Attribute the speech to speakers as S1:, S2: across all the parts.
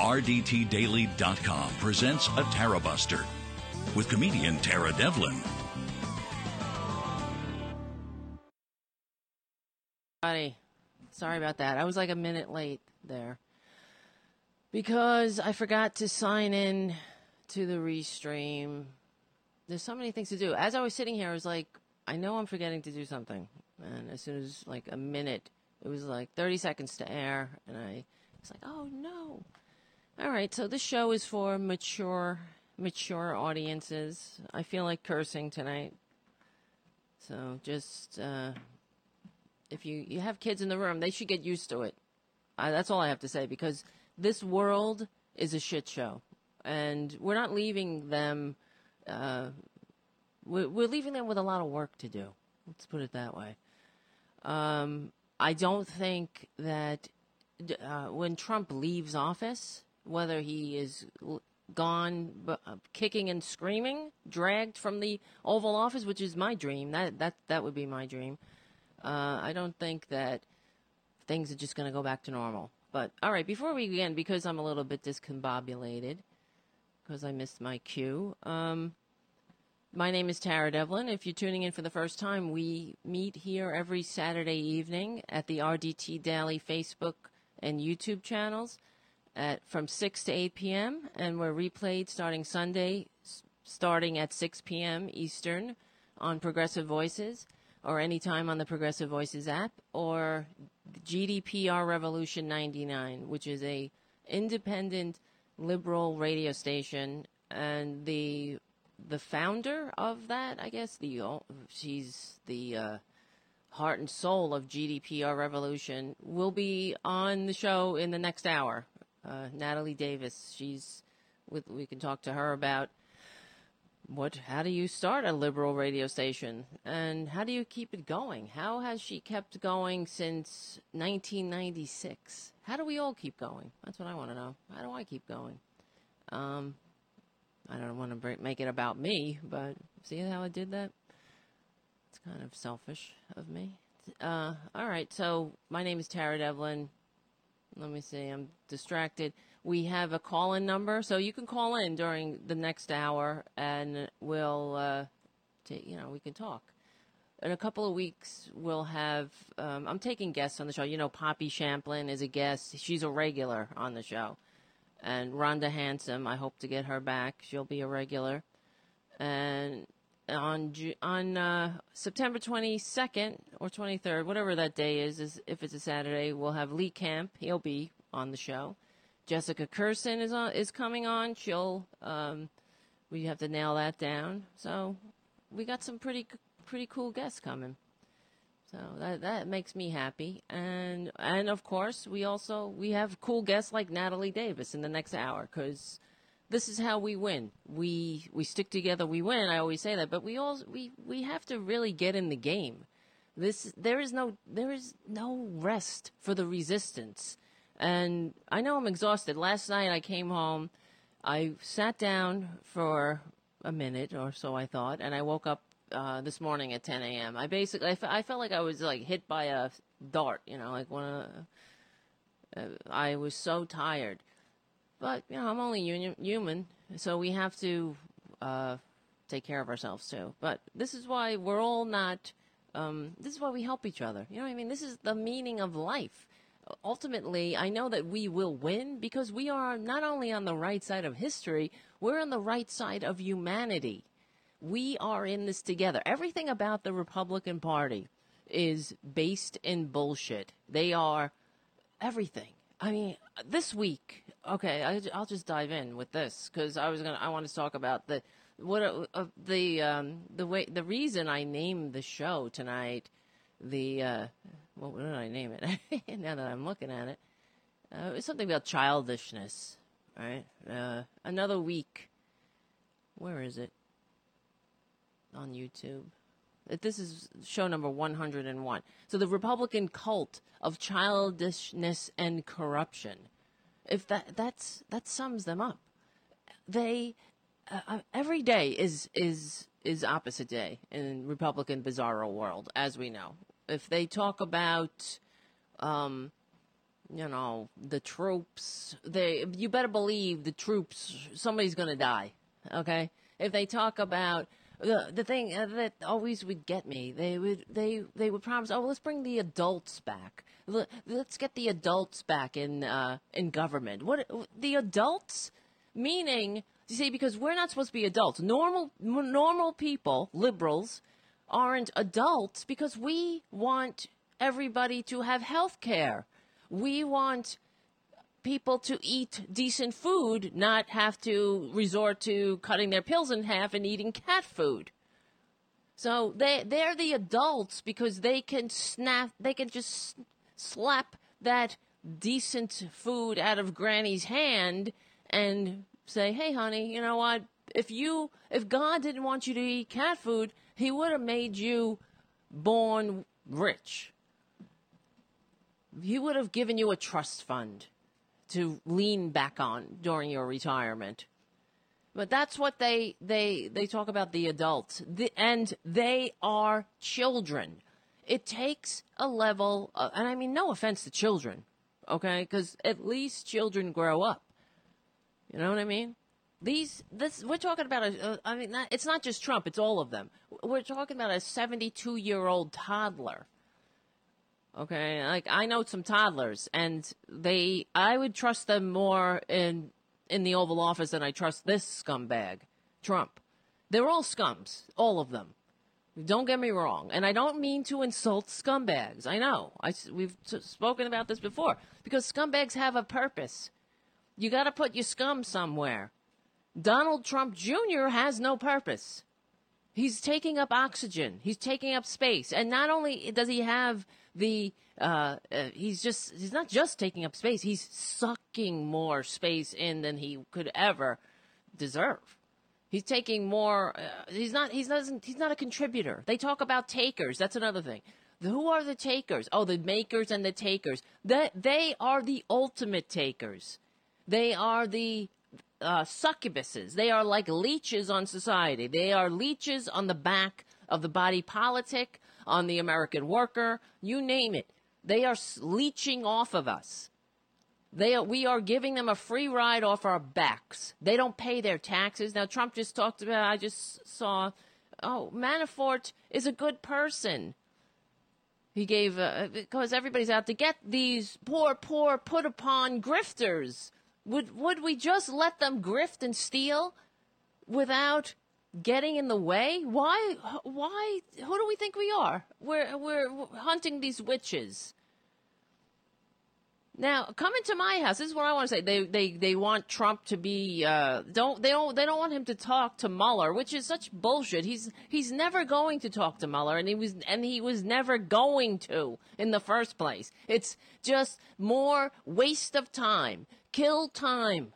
S1: RDTDaily.com presents a Tara Buster with comedian Tara Devlin.
S2: Buddy, sorry about that. I was like a minute late there because I forgot to sign in to the restream. There's so many things to do. As I was sitting here, I was like, I know I'm forgetting to do something. And as soon as like a minute, it was like 30 seconds to air, and I was like, oh no. All right, so this show is for mature, mature audiences. I feel like cursing tonight, so just uh, if you you have kids in the room, they should get used to it. I, that's all I have to say because this world is a shit show, and we're not leaving them. Uh, we're, we're leaving them with a lot of work to do. Let's put it that way. Um, I don't think that uh, when Trump leaves office, whether he is gone uh, kicking and screaming, dragged from the Oval Office, which is my dream. That that that would be my dream. Uh, I don't think that things are just going to go back to normal. But all right, before we begin, because I'm a little bit discombobulated, because I missed my cue. Um, my name is Tara Devlin. If you're tuning in for the first time, we meet here every Saturday evening at the RDT Daily Facebook and YouTube channels at from 6 to 8 p.m. and we're replayed starting Sunday, starting at 6 p.m. Eastern on Progressive Voices or anytime on the Progressive Voices app or GDPR Revolution 99, which is a independent liberal radio station and the the founder of that, I guess the she's the uh, heart and soul of GDPR Revolution, will be on the show in the next hour. Uh, Natalie Davis, she's with. We can talk to her about what. How do you start a liberal radio station, and how do you keep it going? How has she kept going since 1996? How do we all keep going? That's what I want to know. How do I keep going? Um, I don't want to make it about me, but see how I did that? It's kind of selfish of me. Uh, all right, so my name is Tara Devlin. Let me see, I'm distracted. We have a call in number, so you can call in during the next hour and we'll, uh, you know, we can talk. In a couple of weeks, we'll have, um, I'm taking guests on the show. You know, Poppy Champlin is a guest, she's a regular on the show and Rhonda Hansome. I hope to get her back. She'll be a regular. And on on uh, September 22nd or 23rd, whatever that day is, is if it's a Saturday, we'll have Lee Camp. He'll be on the show. Jessica Kirson is on is coming on. She'll um, we have to nail that down. So we got some pretty pretty cool guests coming. So that that makes me happy, and and of course we also we have cool guests like Natalie Davis in the next hour because this is how we win. We we stick together, we win. I always say that, but we all we we have to really get in the game. This there is no there is no rest for the resistance, and I know I'm exhausted. Last night I came home, I sat down for a minute or so I thought, and I woke up uh, this morning at 10 a.m. I basically I, f- I felt like I was like hit by a dart, you know, like when uh, I was so tired. But you know, I'm only union, human, so we have to uh, take care of ourselves too. But this is why we're all not. Um, this is why we help each other. You know what I mean? This is the meaning of life. Ultimately, I know that we will win because we are not only on the right side of history, we're on the right side of humanity we are in this together. Everything about the Republican Party is based in bullshit. They are everything. I mean, this week, okay, I, will just dive in with this because I was gonna, I want to talk about the what uh, the um, the way the reason I named the show tonight. The uh, what did I name it? now that I'm looking at it, uh, it's something about childishness, right? Uh, another week. Where is it? on YouTube. This is show number 101. So the Republican cult of childishness and corruption. If that that's that sums them up. They uh, uh, every day is is is opposite day in Republican bizarro world, as we know. If they talk about um, you know, the troops, they you better believe the troops somebody's going to die, okay? If they talk about the the thing uh, that always would get me, they would they they would promise, "Oh, let's bring the adults back. Let's get the adults back in uh, in government." What the adults meaning, you see because we're not supposed to be adults. Normal normal people, liberals aren't adults because we want everybody to have health care. We want people to eat decent food, not have to resort to cutting their pills in half and eating cat food. So they they're the adults because they can snap they can just slap that decent food out of granny's hand and say, "Hey honey, you know what? If you if God didn't want you to eat cat food, he would have made you born rich. He would have given you a trust fund to lean back on during your retirement. But that's what they they they talk about the adults, the, and they are children. It takes a level, of, and I mean no offense to children, okay? Because at least children grow up. You know what I mean? These this we're talking about a, I mean not, it's not just Trump, it's all of them. We're talking about a 72 year old toddler Okay, like I know some toddlers, and they I would trust them more in in the Oval Office than I trust this scumbag, Trump. They're all scums, all of them. Don't get me wrong, and I don't mean to insult scumbags. I know I we've spoken about this before because scumbags have a purpose. You got to put your scum somewhere. Donald Trump Jr. has no purpose. He's taking up oxygen. He's taking up space, and not only does he have the uh, uh, he's just he's not just taking up space. He's sucking more space in than he could ever deserve. He's taking more uh, he's not he's not he's not a contributor. They talk about takers. That's another thing. Who are the takers? Oh the makers and the takers. That they are the ultimate takers. They are the uh, succubuses they are like leeches on society they are leeches on the back of the body politic on the American worker, you name it. They are leeching off of us. They are, we are giving them a free ride off our backs. They don't pay their taxes. Now, Trump just talked about, I just saw, oh, Manafort is a good person. He gave, uh, because everybody's out to get these poor, poor, put upon grifters. Would, would we just let them grift and steal without getting in the way? Why? Why? Who do we think we are? We're we're hunting these witches. Now, come into my house. This is what I want to say. They they they want Trump to be uh, don't they don't they don't want him to talk to Mueller, which is such bullshit. He's he's never going to talk to Mueller, and he was and he was never going to in the first place. It's just more waste of time, kill time,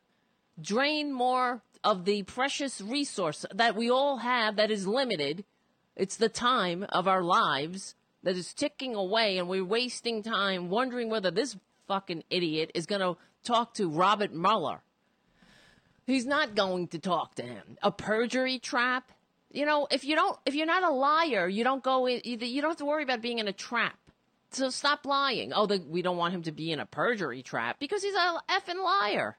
S2: drain more of the precious resource that we all have that is limited. It's the time of our lives that is ticking away, and we're wasting time wondering whether this fucking idiot is going to talk to Robert Mueller. He's not going to talk to him. A perjury trap. You know, if you don't, if you're not a liar, you don't go in. You don't have to worry about being in a trap. So stop lying. Oh, the, we don't want him to be in a perjury trap because he's a effing liar.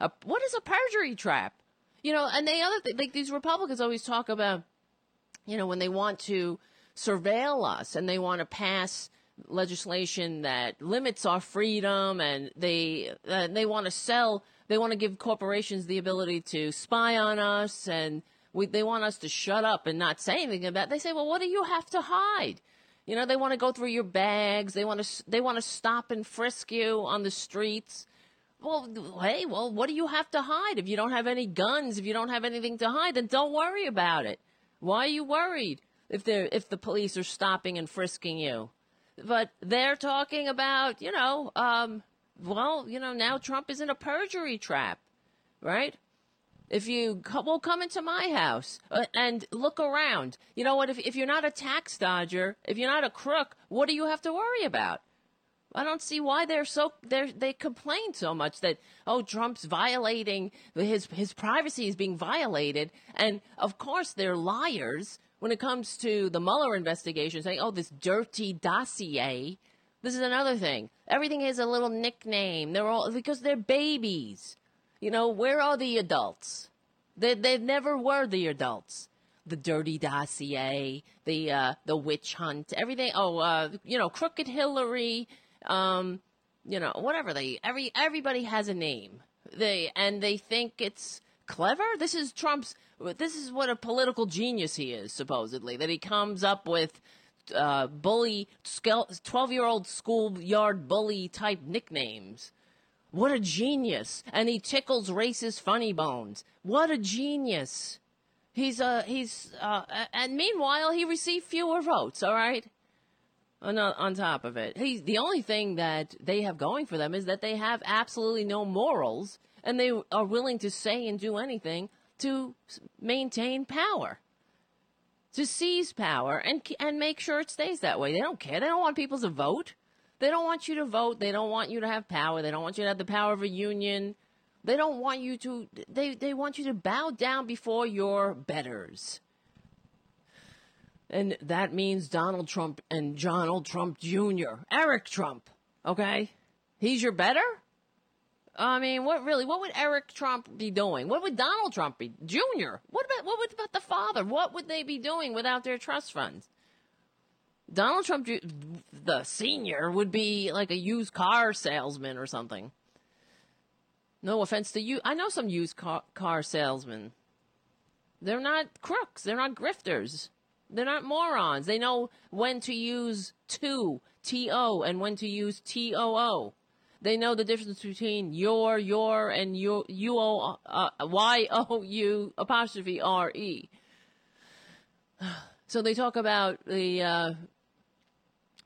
S2: A, what is a perjury trap? You know, and the other thing, like these Republicans always talk about, you know, when they want to surveil us and they want to pass legislation that limits our freedom and they uh, they want to sell they want to give corporations the ability to spy on us and we, they want us to shut up and not say anything about it. they say well what do you have to hide you know they want to go through your bags they want to they want to stop and frisk you on the streets well, hey, well, what do you have to hide? If you don't have any guns, if you don't have anything to hide, then don't worry about it. Why are you worried if they if the police are stopping and frisking you? But they're talking about, you know, um, well, you know, now Trump is in a perjury trap, right? If you will come into my house uh, and look around, you know what? If, if you're not a tax dodger, if you're not a crook, what do you have to worry about? I don't see why they're so they they complain so much that oh Trump's violating his his privacy is being violated, and of course they're liars when it comes to the Mueller investigation, saying oh this dirty dossier. This is another thing. Everything has a little nickname. They're all because they're babies. You know, where are the adults? They they never were the adults. The dirty dossier, the uh, the witch hunt, everything. Oh, uh, you know, crooked Hillary. Um, you know, whatever they every everybody has a name. They and they think it's clever. This is Trump's. This is what a political genius he is supposedly. That he comes up with uh, bully, 12 year old schoolyard bully type nicknames. What a genius. And he tickles racist funny bones. What a genius. He's, uh, he's, uh, and meanwhile, he received fewer votes, all right? On, uh, on top of it. He's, the only thing that they have going for them is that they have absolutely no morals and they are willing to say and do anything to maintain power to seize power and and make sure it stays that way. They don't care. They don't want people to vote. They don't want you to vote. They don't want you to have power. They don't want you to have the power of a union. They don't want you to they they want you to bow down before your betters. And that means Donald Trump and Donald Trump Jr. Eric Trump, okay? He's your better? I mean, what really? What would Eric Trump be doing? What would Donald Trump be? Junior? What about what about the father? What would they be doing without their trust funds? Donald Trump, the senior, would be like a used car salesman or something. No offense to you. I know some used car, car salesmen. They're not crooks. They're not grifters. They're not morons. They know when to use to, T O, and when to use T O O. They know the difference between your, your, and your, you o, uh, y o u apostrophe r e. So they talk about the, uh,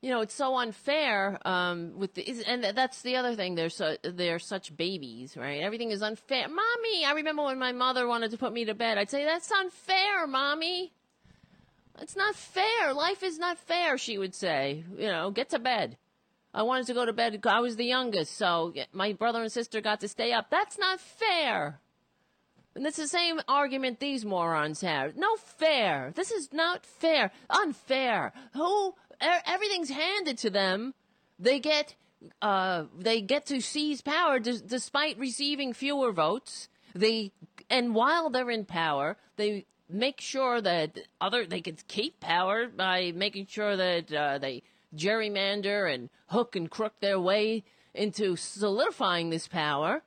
S2: you know, it's so unfair. Um, with the, and that's the other thing. They're so they're such babies, right? Everything is unfair. Mommy, I remember when my mother wanted to put me to bed. I'd say that's unfair, mommy. It's not fair. Life is not fair. She would say, you know, get to bed. I wanted to go to bed. I was the youngest, so my brother and sister got to stay up. That's not fair. And it's the same argument these morons have. No fair. This is not fair. Unfair. Who? Everything's handed to them. They get, uh, they get to seize power despite receiving fewer votes. They, and while they're in power, they make sure that other they can keep power by making sure that uh, they gerrymander and hook and crook their way into solidifying this power.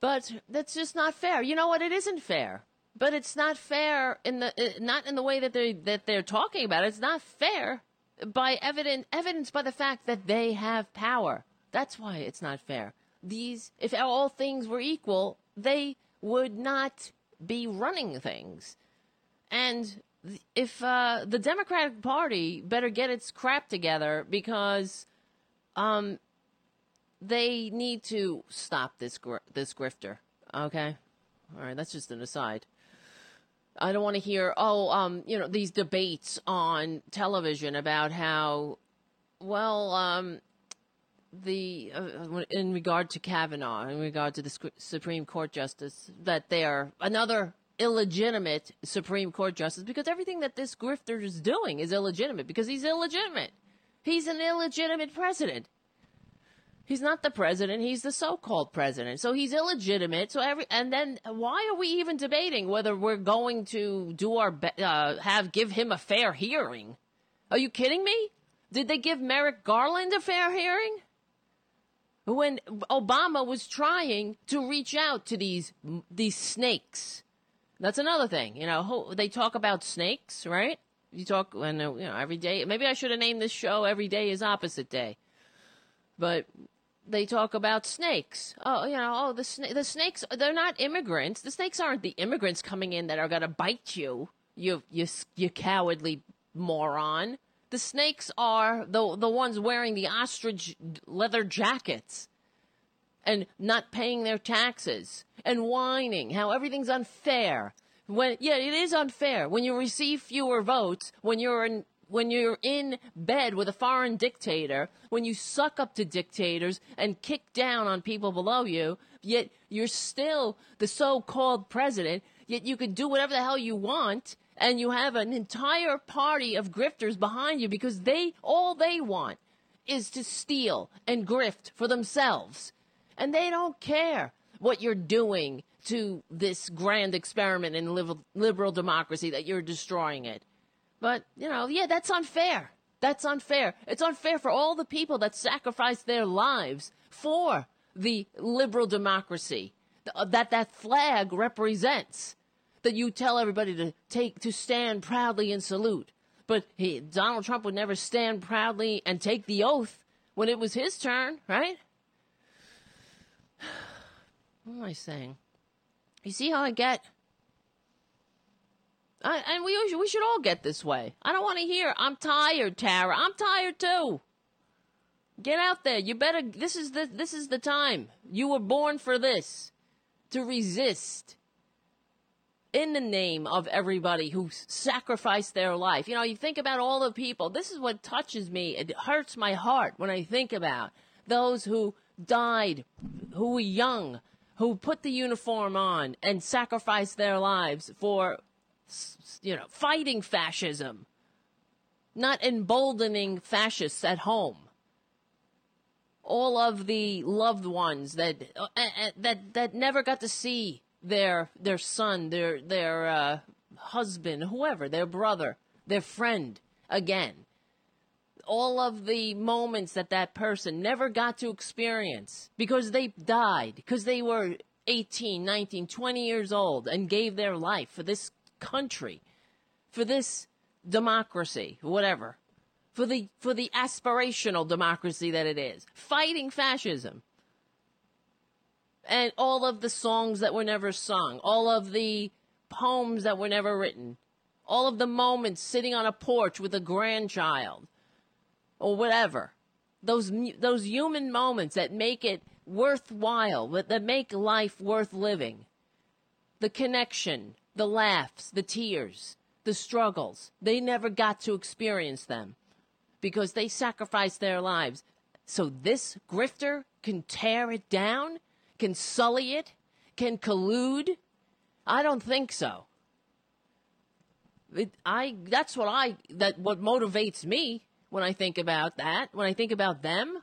S2: But that's just not fair. You know what? It isn't fair. But it's not fair in the uh, not in the way that they that they're talking about. It's not fair by evident evidence by the fact that they have power. That's why it's not fair. These if all things were equal, they would not be running things. And if uh, the Democratic Party better get its crap together because um, they need to stop this gr- this grifter. Okay, all right. That's just an aside. I don't want to hear oh um you know these debates on television about how well um the uh, in regard to Kavanaugh in regard to the Supreme Court justice that they are another illegitimate Supreme Court justice because everything that this grifter is doing is illegitimate because he's illegitimate. He's an illegitimate president. He's not the president, he's the so-called president. So he's illegitimate. So every and then why are we even debating whether we're going to do our be- uh, have give him a fair hearing? Are you kidding me? Did they give Merrick Garland a fair hearing? When Obama was trying to reach out to these these snakes that's another thing. You know, they talk about snakes, right? You talk, you know, every day. Maybe I should have named this show "Every Day Is Opposite Day," but they talk about snakes. Oh, you know, oh the sna- the snakes. They're not immigrants. The snakes aren't the immigrants coming in that are gonna bite you. You you you cowardly moron. The snakes are the the ones wearing the ostrich leather jackets and not paying their taxes and whining how everything's unfair. When yeah, it is unfair when you receive fewer votes, when you're in when you're in bed with a foreign dictator, when you suck up to dictators and kick down on people below you, yet you're still the so-called president, yet you can do whatever the hell you want and you have an entire party of grifters behind you because they all they want is to steal and grift for themselves. And they don't care what you're doing to this grand experiment in liberal democracy that you're destroying it. But, you know, yeah, that's unfair. That's unfair. It's unfair for all the people that sacrificed their lives for the liberal democracy uh, that that flag represents. That you tell everybody to take to stand proudly and salute. But he, Donald Trump would never stand proudly and take the oath when it was his turn, right? What am I saying? You see how I get? I, and we we should all get this way. I don't want to hear. I'm tired, Tara. I'm tired too. Get out there. You better. This is the this is the time. You were born for this, to resist. In the name of everybody who sacrificed their life. You know, you think about all the people. This is what touches me. It hurts my heart when I think about those who died, who were young, who put the uniform on and sacrificed their lives for, you know, fighting fascism, not emboldening fascists at home. All of the loved ones that uh, that that never got to see their their son, their their uh, husband, whoever, their brother, their friend again all of the moments that that person never got to experience because they died, because they were 18, 19, 20 years old and gave their life for this country, for this democracy, whatever, for the, for the aspirational democracy that it is, fighting fascism. And all of the songs that were never sung, all of the poems that were never written, all of the moments sitting on a porch with a grandchild, or whatever. Those those human moments that make it worthwhile, that make life worth living. The connection, the laughs, the tears, the struggles. They never got to experience them because they sacrificed their lives. So this grifter can tear it down, can sully it, can collude. I don't think so. It, I that's what I that what motivates me when I think about that, when I think about them.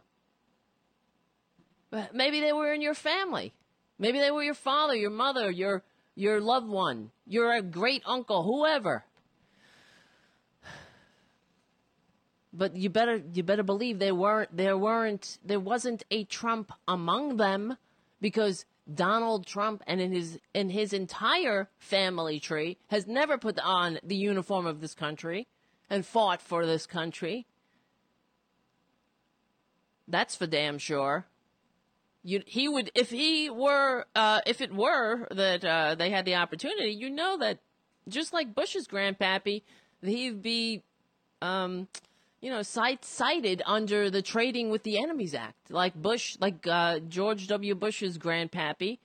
S2: Maybe they were in your family. Maybe they were your father, your mother, your your loved one, your great uncle, whoever. But you better you better believe there weren't there weren't there wasn't a Trump among them because Donald Trump and in his in his entire family tree has never put on the uniform of this country and fought for this country. That's for damn sure. You, he would if he were uh, if it were that uh, they had the opportunity, you know that just like Bush's grandpappy, he'd be, um, you know, cite, cited under the Trading with the Enemies Act, like Bush, like uh, George W. Bush's grandpappy.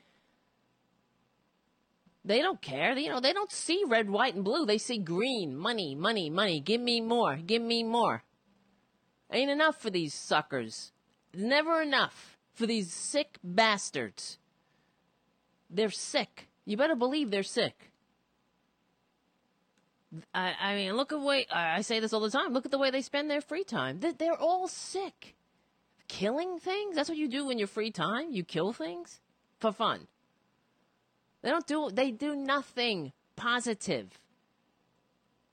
S2: They don't care. You know, they don't see red, white, and blue. They see green, money, money, money. Give me more. Give me more. Ain't enough for these suckers. Never enough for these sick bastards. They're sick. You better believe they're sick. I, I mean, look at the way I say this all the time. Look at the way they spend their free time. They're, they're all sick. Killing things? That's what you do in your free time? You kill things for fun. They don't do. They do nothing positive.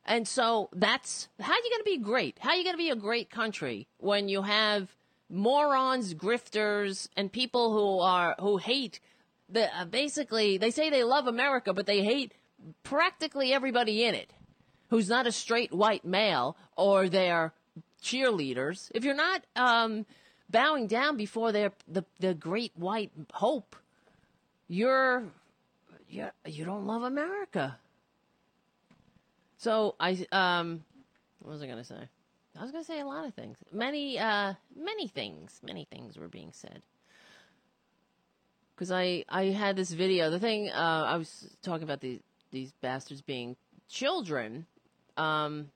S2: And so that's how you going to be great. How you going to be a great country when you have morons, grifters, and people who are who hate the uh, basically they say they love America, but they hate practically everybody in it who's not a straight white male or their cheerleaders. If you're not um, bowing down before their the the great white hope, you're you you don't love America. So I um, what was I gonna say? I was gonna say a lot of things. Many uh, many things, many things were being said. Because I I had this video. The thing uh, I was talking about these these bastards being children. Um,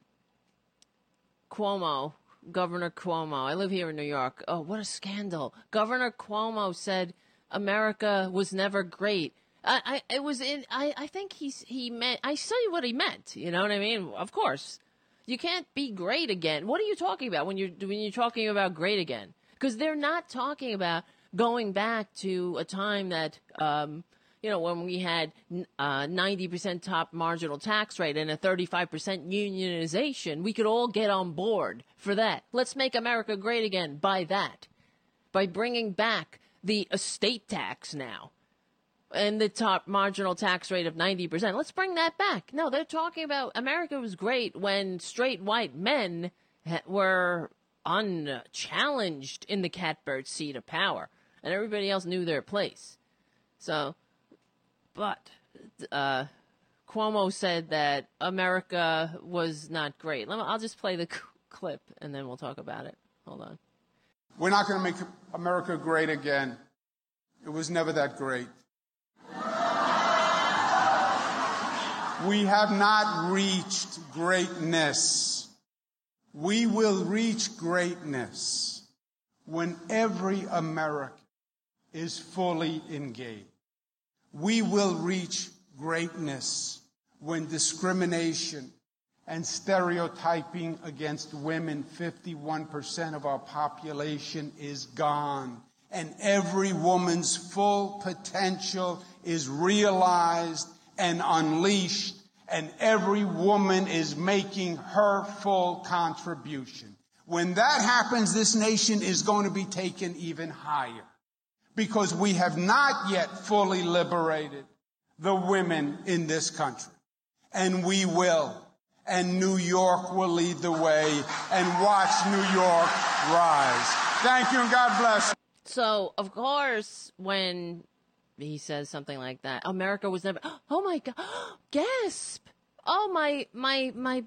S2: Cuomo, Governor Cuomo. I live here in New York. Oh, what a scandal! Governor Cuomo said America was never great. I, I it was in I, I think he's he meant I saw what he meant. You know what I mean? Of course. You can't be great again. What are you talking about when you're when you're talking about great again? Because they're not talking about going back to a time that um, you know when we had uh, ninety uh, percent top marginal tax rate and a thirty five percent unionization. We could all get on board for that. Let's make America great again by that, by bringing back the estate tax now and the top marginal tax rate of 90%. Let's bring that back. No, they're talking about America was great when straight white men were unchallenged in the catbird seat of power and everybody else knew their place. So, but uh, Cuomo said that America was not great. Me, I'll just play the clip and then we'll talk about it. Hold on.
S3: We're not going to make America great again. It was never that great. We have not reached greatness. We will reach greatness when every American is fully engaged. We will reach greatness when discrimination and stereotyping against women, 51% of our population is gone. And every woman's full potential is realized and unleashed, and every woman is making her full contribution. When that happens, this nation is going to be taken even higher because we have not yet fully liberated the women in this country. And we will. And New York will lead the way and watch New York rise. Thank you and God bless.
S2: So, of course, when he says something like that. America was never. Oh my god! Gasp! Oh my my my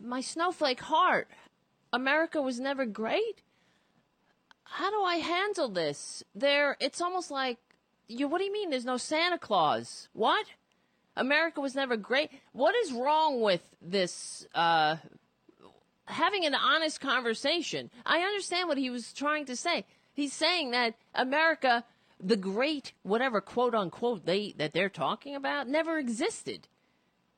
S2: my snowflake heart. America was never great. How do I handle this? There, it's almost like you. What do you mean? There's no Santa Claus? What? America was never great. What is wrong with this? Uh, having an honest conversation. I understand what he was trying to say. He's saying that America the great whatever quote unquote they that they're talking about never existed.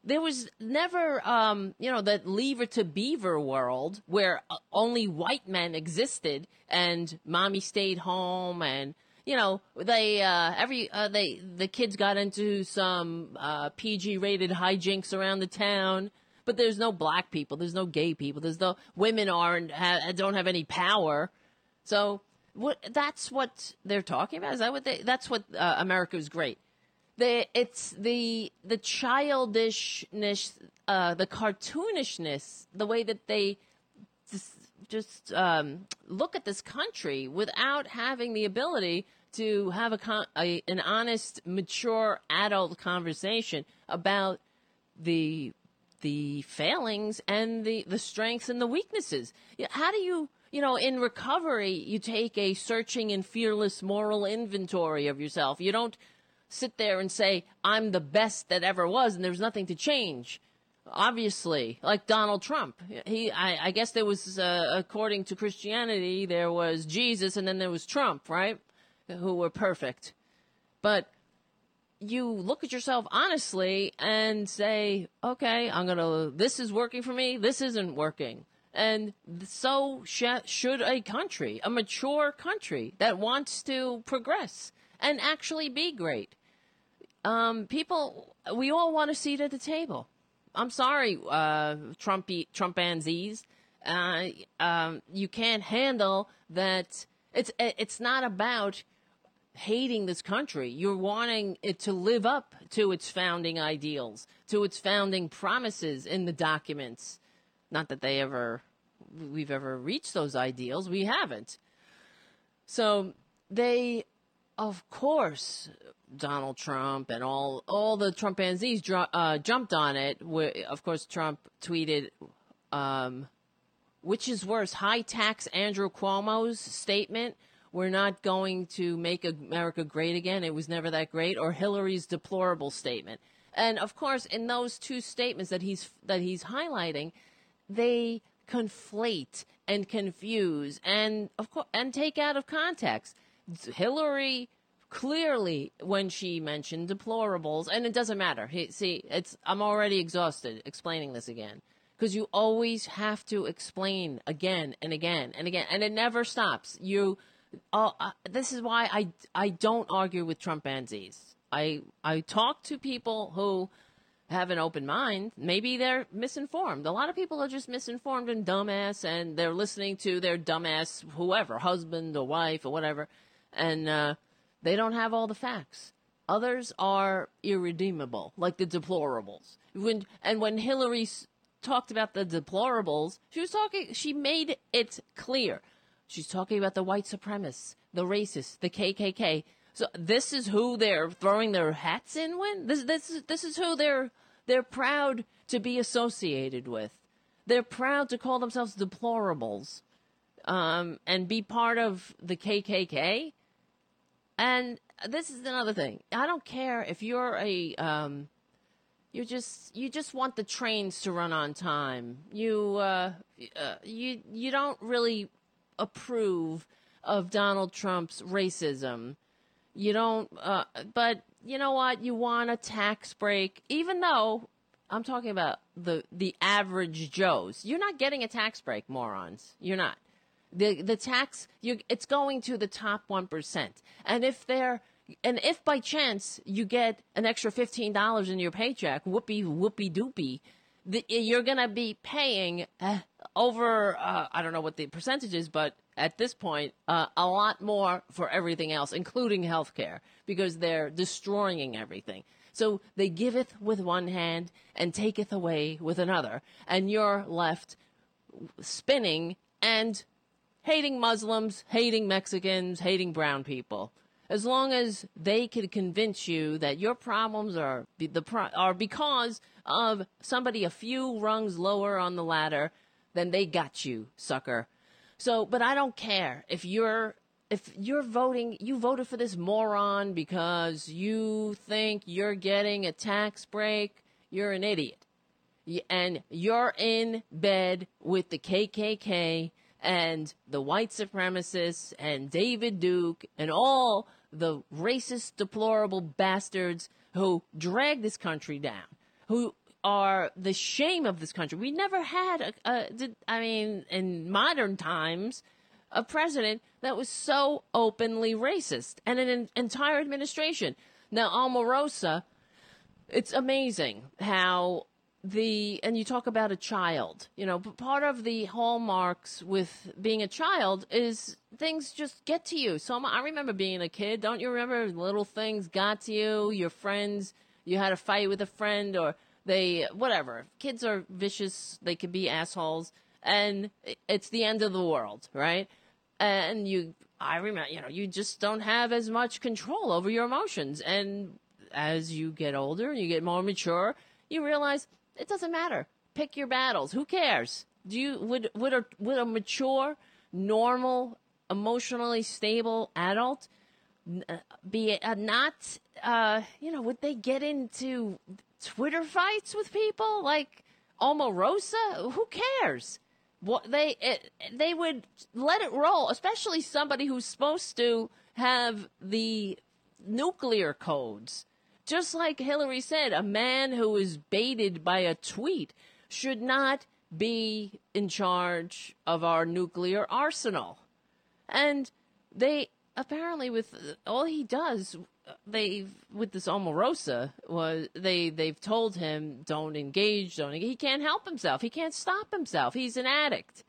S2: There was never, um, you know, that Leave It to Beaver world where uh, only white men existed and mommy stayed home and you know they uh, every uh, they the kids got into some uh, PG rated hijinks around the town. But there's no black people. There's no gay people. There's no women aren't ha, don't have any power. So what that's what they're talking about. Is that what they? That's what uh, America is great. The it's the the childishness, uh, the cartoonishness, the way that they just, just um, look at this country without having the ability to have a, con- a an honest, mature, adult conversation about the the failings and the the strengths and the weaknesses. How do you you know, in recovery, you take a searching and fearless moral inventory of yourself. You don't sit there and say, I'm the best that ever was and there's nothing to change. Obviously, like Donald Trump. He, I, I guess there was, uh, according to Christianity, there was Jesus and then there was Trump, right? Who were perfect. But you look at yourself honestly and say, okay, I'm going to, this is working for me, this isn't working. And so sh- should a country, a mature country that wants to progress and actually be great. Um, people, we all want a seat at the table. I'm sorry, uh, Trumpy, Trumpanzees. Uh, um, you can't handle that. It's, it's not about hating this country. You're wanting it to live up to its founding ideals, to its founding promises in the documents. Not that they ever we've ever reached those ideals. We haven't. So they, of course, Donald Trump and all all the Trumpanzees uh, jumped on it. Of course, Trump tweeted, um, "Which is worse, high tax Andrew Cuomo's statement." We're not going to make America great again. It was never that great. Or Hillary's deplorable statement. And of course, in those two statements that he's that he's highlighting, they conflate and confuse and of course and take out of context. Hillary clearly when she mentioned deplorables and it doesn't matter. see, it's I'm already exhausted explaining this again because you always have to explain again and again and again, and it never stops. You, uh, this is why I I don't argue with Trump Trumpanzees. I I talk to people who have an open mind. Maybe they're misinformed. A lot of people are just misinformed and dumbass, and they're listening to their dumbass whoever, husband or wife or whatever, and uh, they don't have all the facts. Others are irredeemable, like the deplorables. When and when Hillary talked about the deplorables, she was talking. She made it clear. She's talking about the white supremacists, the racists, the KKK. So this is who they're throwing their hats in with. This this this is who they're they're proud to be associated with. They're proud to call themselves deplorables, um, and be part of the KKK. And this is another thing. I don't care if you're a um, you just you just want the trains to run on time. You uh, uh, you you don't really approve of Donald Trump's racism. You don't, uh, but you know what? You want a tax break, even though I'm talking about the the average Joes. You're not getting a tax break, morons. You're not. The the tax you it's going to the top one percent, and if they're and if by chance you get an extra fifteen dollars in your paycheck, whoopee whoopee doopie, the, you're gonna be paying uh, over uh, I don't know what the percentage is, but at this point uh, a lot more for everything else, including healthcare, because they're destroying everything. So they giveth with one hand and taketh away with another, and you're left spinning and hating Muslims, hating Mexicans, hating brown people as long as they can convince you that your problems are the are because of somebody a few rungs lower on the ladder, then they got you, sucker. So, but I don't care if you're if you're voting, you voted for this moron because you think you're getting a tax break, you're an idiot. And you're in bed with the KKK and the white supremacists and David Duke and all the racist, deplorable bastards who drag this country down, who are the shame of this country. We never had a, a I mean, in modern times, a president that was so openly racist and an entire administration. Now, Omarosa, it's amazing how the and you talk about a child you know part of the hallmarks with being a child is things just get to you. So i remember being a kid. Don't you remember little things got to you? Your friends you had a fight with a friend or they whatever. Kids are vicious. They can be assholes. And it's the end of the world right? And you i remember you know you just don't have as much control over your emotions. And as you get older and you get more mature you realize it doesn't matter. Pick your battles. Who cares? Do you would would a would a mature, normal, emotionally stable adult uh, be a not uh, you know would they get into Twitter fights with people like Omarosa? Who cares? What they it, they would let it roll, especially somebody who's supposed to have the nuclear codes just like Hillary said, a man who is baited by a tweet should not be in charge of our nuclear arsenal. And they apparently with all he does they with this Omarosa was they they've told him don't engage don't engage. he can't help himself he can't stop himself he's an addict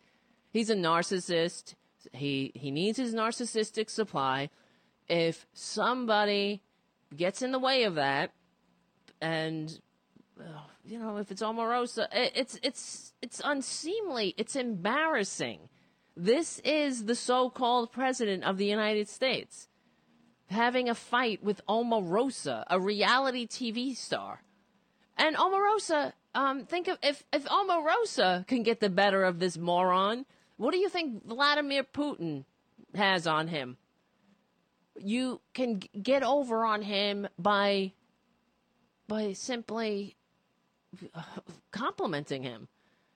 S2: he's a narcissist he he needs his narcissistic supply if somebody gets in the way of that, and uh, you know if it's Omarosa, it's it's it's unseemly. It's embarrassing. This is the so-called president of the United States having a fight with Omarosa, a reality TV star, and Omarosa. Um, think of if if Omarosa can get the better of this moron, what do you think Vladimir Putin has on him? You can get over on him by by simply complimenting him.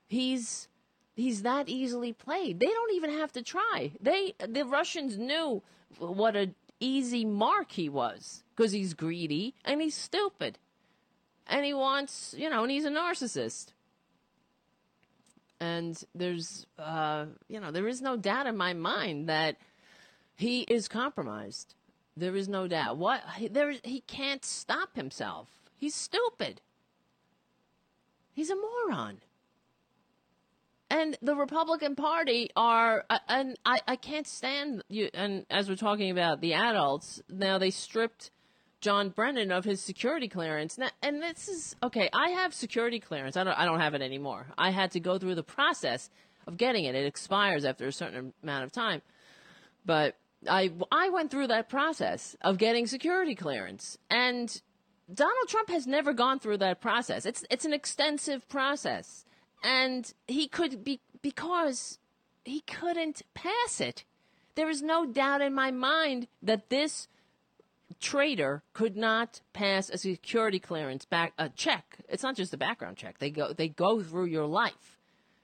S2: He's he's that easily played. They don't even have to try. They the Russians knew what a easy mark he was because he's greedy and he's stupid. And he wants, you know, and he's a narcissist. And there's, uh, you know, there is no doubt in my mind that he is compromised. There is no doubt. What there he can't stop himself. He's stupid. He's a moron. And the Republican Party are, uh, and I, I can't stand you. And as we're talking about the adults, now they stripped John Brennan of his security clearance. Now, and this is okay. I have security clearance. I don't. I don't have it anymore. I had to go through the process of getting it. It expires after a certain amount of time. But I I went through that process of getting security clearance, and Donald Trump has never gone through that process. It's it's an extensive process, and he could be because he couldn't pass it. There is no doubt in my mind that this traitor could not pass a security clearance back a check. It's not just a background check. They go they go through your life.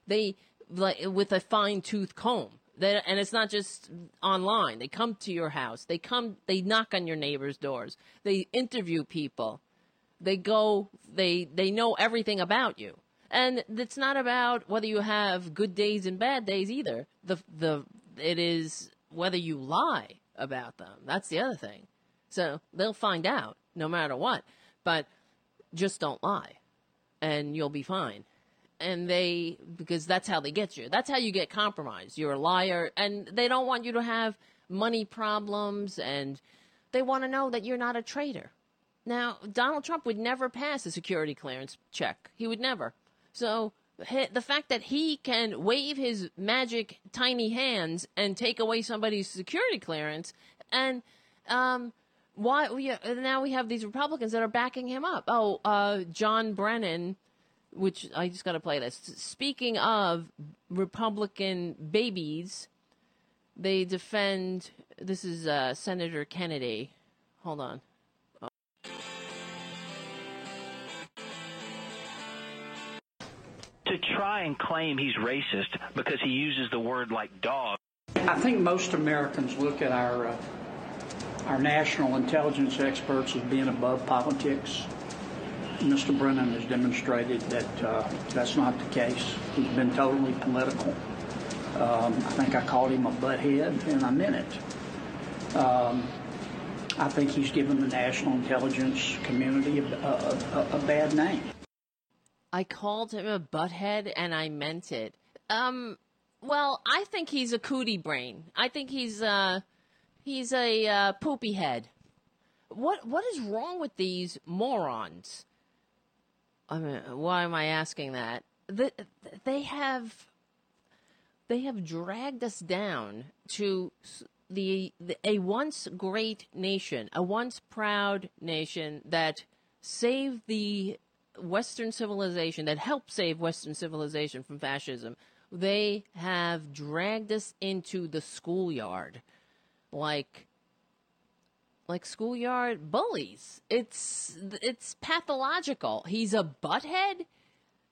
S2: They like with a fine tooth comb. They, and it's not just online. They come to your house. They come. They knock on your neighbors' doors. They interview people. They go. They they know everything about you. And it's not about whether you have good days and bad days either. The the it is whether you lie about them. That's the other thing. So they'll find out no matter what. But just don't lie, and you'll be fine and they because that's how they get you. That's how you get compromised. You're a liar, and they don't want you to have money problems, and they want to know that you're not a traitor. Now, Donald Trump would never pass a security clearance check. He would never. So the fact that he can wave his magic tiny hands and take away somebody's security clearance, and um, why we now we have these Republicans that are backing him up. Oh, uh, John Brennan which I just got to play this. Speaking of Republican babies, they defend. This is uh, Senator Kennedy. Hold on. Oh.
S4: To try and claim he's racist because he uses the word like dog.
S5: I think most Americans look at our uh, our national intelligence experts as being above politics. Mr. Brennan has demonstrated that uh, that's not the case. He's been totally political. Um, I think I called him a butthead, and I meant it. Um, I think he's given the national intelligence community a, a, a, a, bad name.
S2: I called him a butthead, and I meant it. Um, well, I think he's a cootie brain. I think he's uh, he's a uh, poopy head. What what is wrong with these morons? I mean, why am I asking that? The, they have they have dragged us down to the, the, a once great nation, a once proud nation that saved the Western civilization, that helped save Western civilization from fascism. They have dragged us into the schoolyard, like like schoolyard bullies. It's it's pathological. He's a butthead.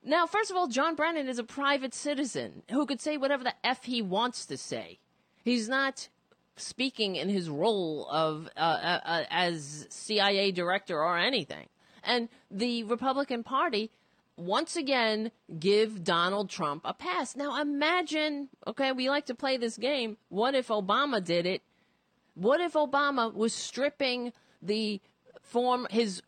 S2: Now, first of all, John Brennan is a private citizen who could say whatever the f he wants to say. He's not speaking in his role of uh, uh, uh, as CIA director or anything. And the Republican Party once again give Donald Trump a pass. Now imagine, okay, we like to play this game. What if Obama did it what if Obama was stripping the form his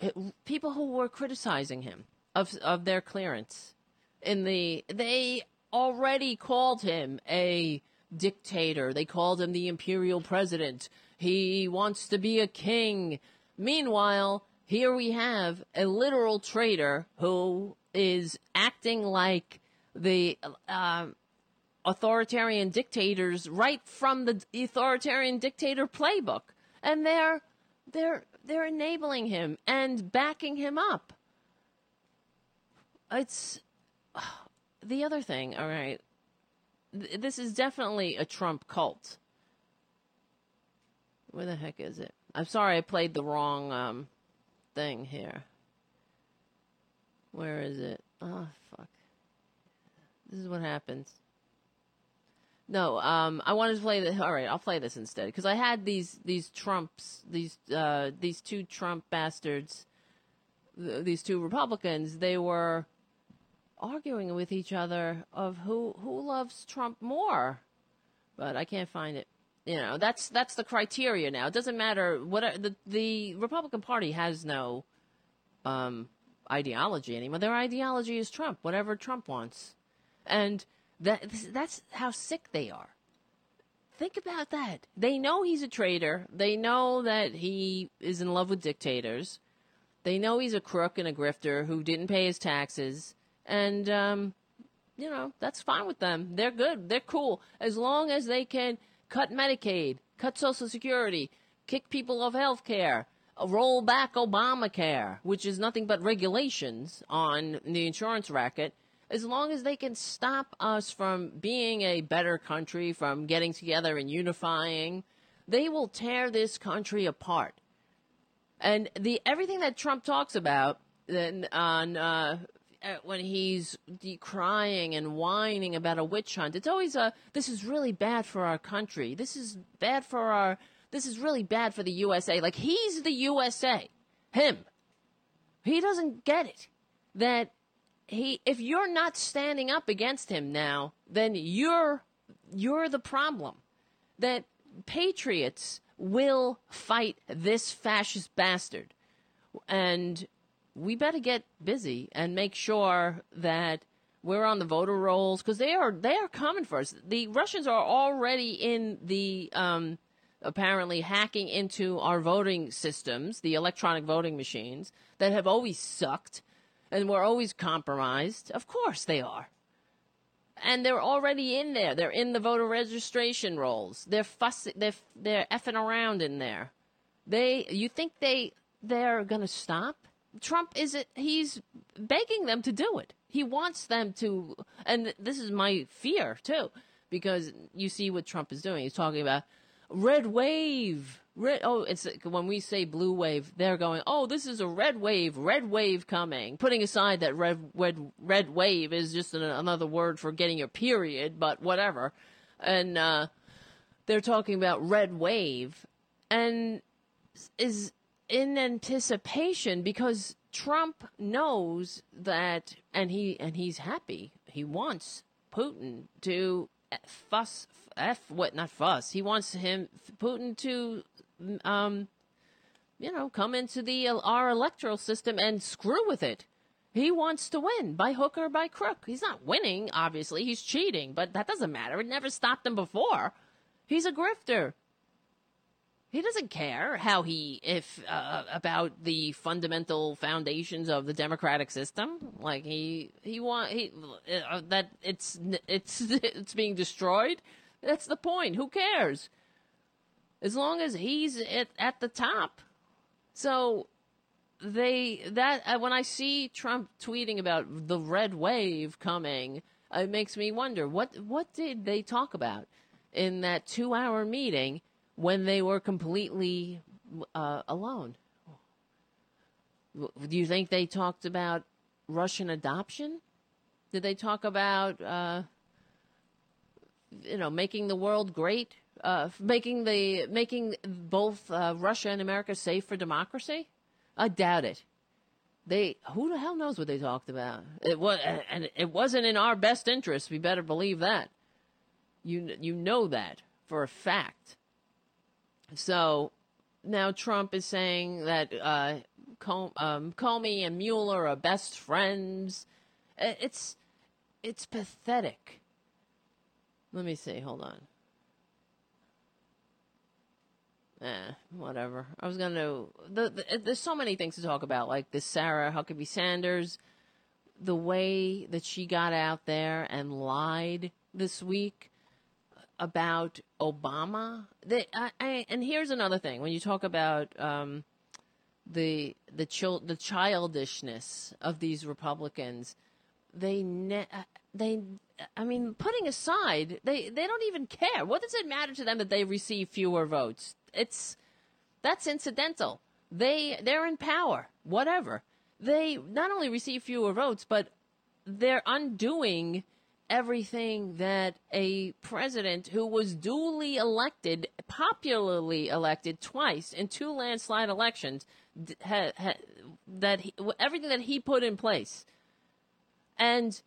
S2: people who were criticizing him of of their clearance in the they already called him a dictator. They called him the imperial president. He wants to be a king. Meanwhile, here we have a literal traitor who is acting like the uh, authoritarian dictators right from the authoritarian dictator playbook. And they're they're they're enabling him and backing him up. It's the other thing all right this is definitely a trump cult. Where the heck is it? I'm sorry i played the wrong um thing here. Where is it? Oh fuck. This is what happens no, um, I wanted to play the. All right, I'll play this instead because I had these these Trumps, these uh, these two Trump bastards, th- these two Republicans. They were arguing with each other of who who loves Trump more, but I can't find it. You know, that's that's the criteria now. It doesn't matter what the the Republican Party has no um, ideology anymore. Their ideology is Trump, whatever Trump wants, and that that's how sick they are. Think about that. They know he's a traitor. They know that he is in love with dictators. They know he's a crook and a grifter who didn't pay his taxes. And, um, you know, that's fine with them. They're good. They're cool. As long as they can cut Medicaid, cut Social Security, kick people off health care, roll back Obamacare, which is nothing but regulations on the insurance racket as long as they can stop us from being a better country, from getting together and unifying, they will tear this country apart. And the everything that Trump talks about then on uh, when he's decrying and whining about a witch hunt, it's always a this is really bad for our country. This is bad for our. This is really bad for the USA. Like he's the USA, him. He doesn't get it that he if you're not standing up against him now, then you're you're the problem. That patriots will fight this fascist bastard. And we better get busy and make sure that we're on the voter rolls because they are they are coming for us. The Russians are already in the um, apparently hacking into our voting systems, the electronic voting machines that have always sucked and we're always compromised. Of course they are. And they're already in there. They're in the voter registration rolls. They're fussing. They're they're effing around in there. They. You think they they're gonna stop? Trump is it? He's begging them to do it. He wants them to. And this is my fear too, because you see what Trump is doing. He's talking about red wave Red, oh, it's when we say blue wave, they're going, oh, this is a red wave, red wave coming. Putting aside that red, red, red wave is just an, another word for getting your period, but whatever. And uh, they're talking about red wave, and is in anticipation because Trump knows that, and he and he's happy. He wants Putin to fuss, f what not fuss. He wants him Putin to um, you know, come into the our electoral system and screw with it. He wants to win by hook or by crook. He's not winning, obviously. He's cheating, but that doesn't matter. It never stopped him before. He's a grifter. He doesn't care how he if uh, about the fundamental foundations of the democratic system. Like he he want he uh, that it's it's it's being destroyed. That's the point. Who cares? as long as he's at, at the top. So they that uh, when I see Trump tweeting about the red wave coming, it makes me wonder what what did they talk about in that two hour meeting when they were completely uh, alone. Do you think they talked about Russian adoption? Did they talk about uh, you know making the world great? uh, making the making both uh, Russia and America safe for democracy? I doubt it. They who the hell knows what they talked about? It was and it wasn't in our best interest. We better believe that. You you know that for a fact. So now Trump is saying that uh, um, Comey and Mueller are best friends. It's it's pathetic. Let me see. Hold on eh, whatever. I was gonna. The, the, there's so many things to talk about, like this Sarah Huckabee Sanders, the way that she got out there and lied this week about Obama. I, I, and here's another thing: when you talk about um, the the chil- the childishness of these Republicans, they ne- they I mean, putting aside, they they don't even care. What does it matter to them that they receive fewer votes? It's that's incidental. They they're in power. Whatever. They not only receive fewer votes, but they're undoing everything that a president who was duly elected, popularly elected twice in two landslide elections, ha, ha, that he, everything that he put in place And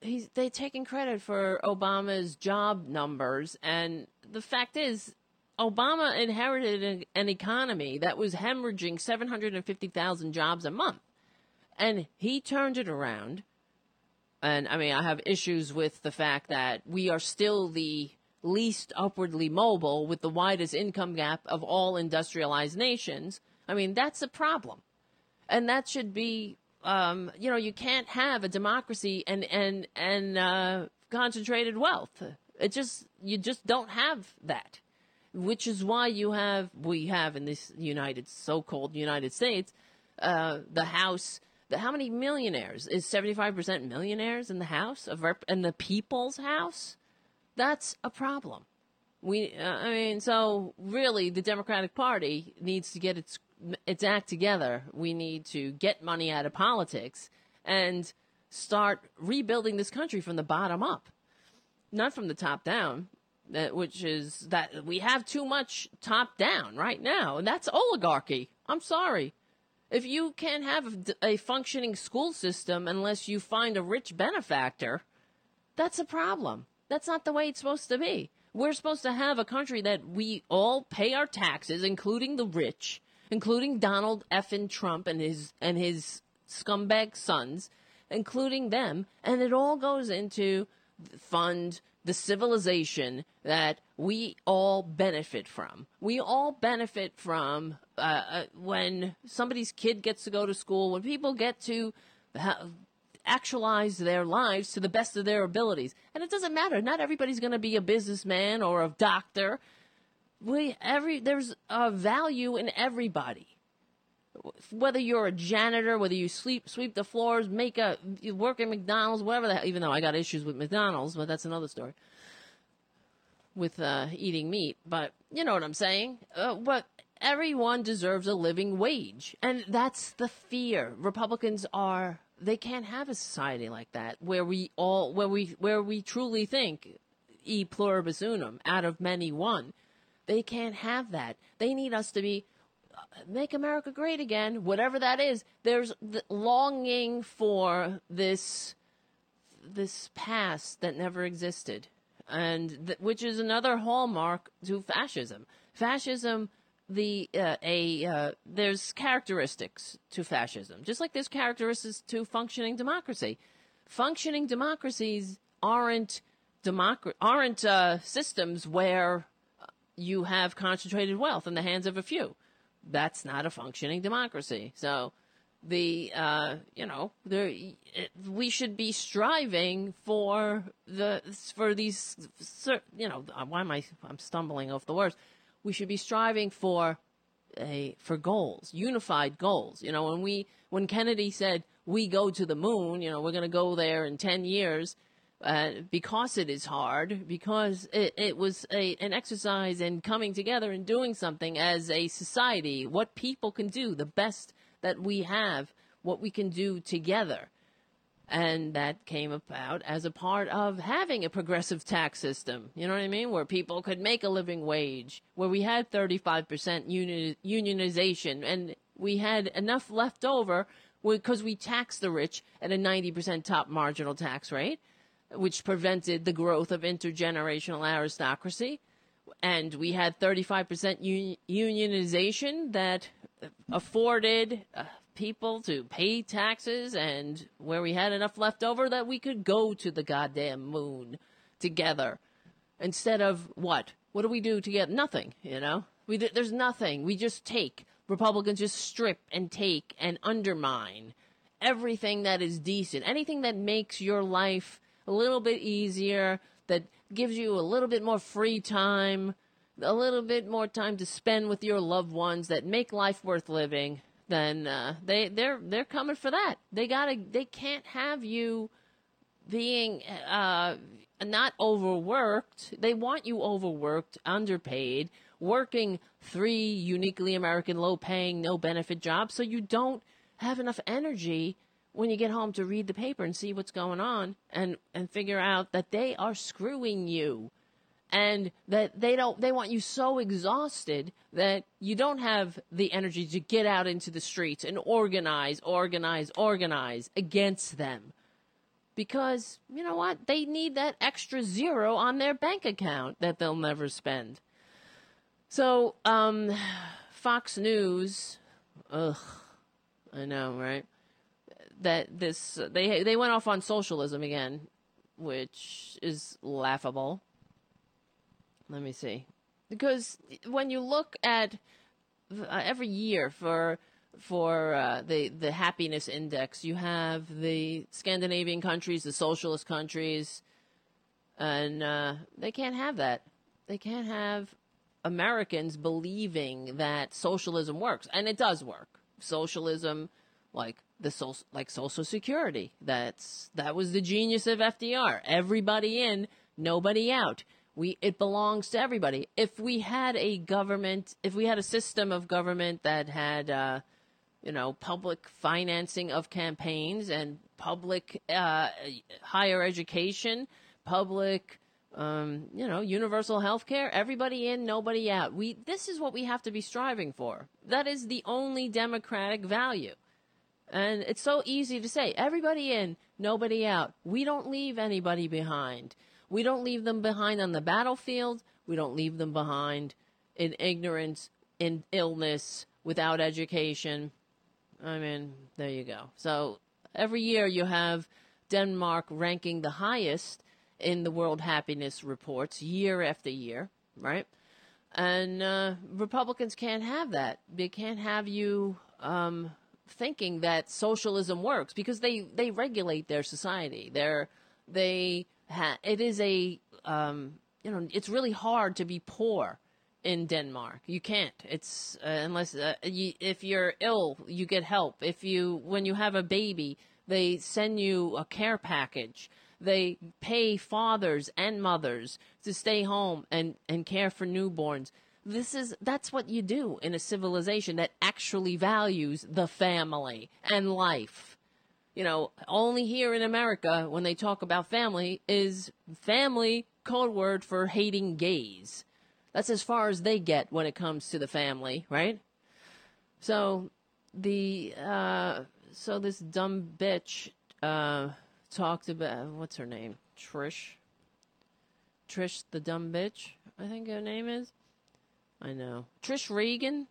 S2: he's they taking credit for Obama's job numbers, and the fact is, Obama inherited an, an economy that was hemorrhaging 750,000 jobs a month, and he turned it around. And I mean, I have issues with the fact that we are still the least upwardly mobile with the widest income gap of all industrialized nations. I mean, that's a problem. And that should be, um, you know, you can't have a democracy and, and, and, uh, concentrated wealth. It just, you just don't have that. Which is why you have, we have in this United, so-called United States, uh, the House, how many millionaires? Is 75% millionaires in the House of Rep, in the People's House? That's a problem. We, uh, I mean, so really, the Democratic Party needs to get its its act together. We need to get money out of politics and start rebuilding this country from the bottom up, not from the top down. Uh, which is that we have too much top down right now, and that's oligarchy. I'm sorry. If you can't have a functioning school system unless you find a rich benefactor, that's a problem. That's not the way it's supposed to be. We're supposed to have a country that we all pay our taxes, including the rich, including Donald F. and Trump and his and his scumbag sons, including them, and it all goes into fund the civilization that we all benefit from. We all benefit from uh, uh, when somebody's kid gets to go to school, when people get to actualize their lives to the best of their abilities. And it doesn't matter. Not everybody's going to be a businessman or a doctor. We every there's a value in everybody. Whether you're a janitor, whether you sleep sweep the floors, make a you work at McDonald's, whatever the hell, even though I got issues with McDonald's, but that's another story. With uh, eating meat, but you know what I'm saying. Uh, but everyone deserves a living wage, and that's the fear. Republicans are they can't have a society like that where we all where we where we truly think e pluribus unum out of many one they can't have that they need us to be make america great again whatever that is there's the longing for this this past that never existed and th- which is another hallmark to fascism fascism the uh, a uh, there's characteristics to fascism, just like there's characteristics to functioning democracy. Functioning democracies aren't democ- aren't uh, systems where you have concentrated wealth in the hands of a few. That's not a functioning democracy. So the uh, you know there we should be striving for the for these you know why am I I'm stumbling off the words we should be striving for a for goals, unified goals. You know, when we when Kennedy said we go to the moon, you know, we're going to go there in 10 years uh, because it is hard, because it, it was a, an exercise in coming together and doing something as a society, what people can do, the best that we have, what we can do together. And that came about as a part of having a progressive tax system. You know what I mean? Where people could make a living wage, where we had 35% uni- unionization, and we had enough left over because we taxed the rich at a 90% top marginal tax rate, which prevented the growth of intergenerational aristocracy. And we had 35% un- unionization that afforded uh, people to pay taxes and where we had enough left over that we could go to the goddamn moon together instead of what? What do we do to get? Nothing you know? We there's nothing. We just take. Republicans just strip and take and undermine everything that is decent. Anything that makes your life a little bit easier that gives you a little bit more free time a little bit more time to spend with your loved ones that make life worth living then uh, they they're they're coming for that. They gotta they can't have you being uh, not overworked. They want you overworked, underpaid, working three uniquely American, low paying, no benefit jobs, so you don't have enough energy when you get home to read the paper and see what's going on and and figure out that they are screwing you and that they don't they want you so exhausted that you don't have the energy to get out into the streets and organize organize organize against them because you know what? They need that extra zero on their bank account that they'll never spend. So, um, Fox News, ugh, I know, right? That this they they went off on socialism again, which is laughable. Let me see, because when you look at uh, every year for for uh, the the happiness index. You have the Scandinavian countries, the socialist countries, and uh, they can't have that. They can't have Americans believing that socialism works, and it does work. Socialism, like the so, like Social Security, that's that was the genius of FDR. Everybody in, nobody out. We it belongs to everybody. If we had a government, if we had a system of government that had uh, you know, public financing of campaigns and public uh, higher education, public, um, you know, universal health care, everybody in, nobody out. We, this is what we have to be striving for. That is the only democratic value. And it's so easy to say, everybody in, nobody out. We don't leave anybody behind. We don't leave them behind on the battlefield. We don't leave them behind in ignorance, in illness, without education I mean, there you go. So every year you have Denmark ranking the highest in the World Happiness Reports year after year, right? And uh, Republicans can't have that. They can't have you um, thinking that socialism works because they, they regulate their society. They're, they ha- it is a um, you know it's really hard to be poor in Denmark. You can't. It's uh, unless uh, you, if you're ill, you get help. If you when you have a baby, they send you a care package. They pay fathers and mothers to stay home and and care for newborns. This is that's what you do in a civilization that actually values the family and life. You know, only here in America when they talk about family is family code word for hating gays that's as far as they get when it comes to the family, right? So the uh, so this dumb bitch uh, talked about what's her name? Trish. Trish the dumb bitch, I think her name is. I know. Trish Regan.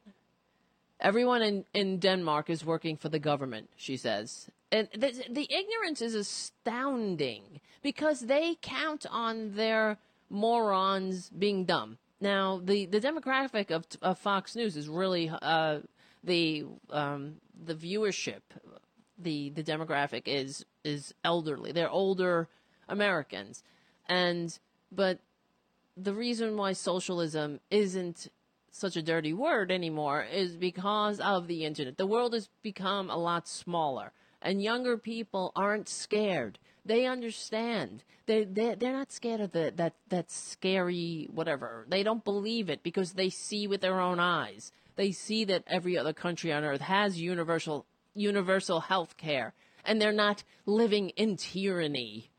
S2: Everyone in, in Denmark is working for the government, she says. And the, the ignorance is astounding because they count on their morons being dumb. Now, the, the demographic of, of Fox News is really uh, the um, the viewership. The the demographic is is elderly. They're older Americans, and but the reason why socialism isn't such a dirty word anymore is because of the internet. The world has become a lot smaller, and younger people aren't scared they understand. They they they're not scared of the that that scary whatever. They don't believe it because they see with their own eyes. They see that every other country on earth has universal universal health care and they're not living in tyranny.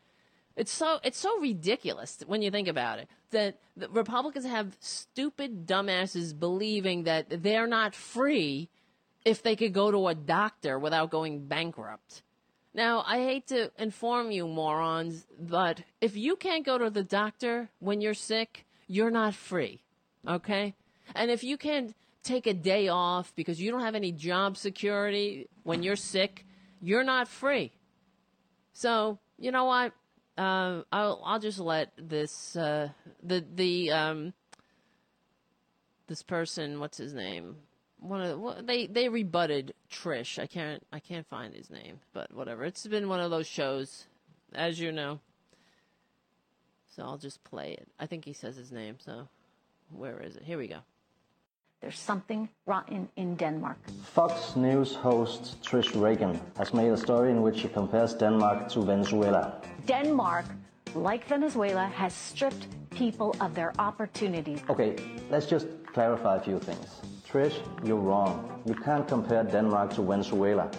S2: It's so it's so ridiculous when you think about it that Republicans have stupid dumbasses believing that they're not free if they could go to a doctor without going bankrupt. Now, I hate to inform you, morons, but if you can't go to the doctor when you're sick, you're not free. Okay? And if you can't take a day off because you don't have any job security when you're sick, you're not free. So, you know what? Uh, I'll I'll just let this uh, the the um, this person, what's his name? one of the, they they rebutted Trish. I can't I can't find his name, but whatever. It's been one of those shows, as you know. So I'll just play it. I think he says his name. So where is it? Here we go.
S6: There's something rotten in Denmark.
S7: Fox News host Trish Regan has made a story in which she compares Denmark to Venezuela.
S6: Denmark, like Venezuela, has stripped people of their opportunities.
S7: Okay, let's just clarify a few things. Trish, you're wrong. You can't compare Denmark to Venezuela.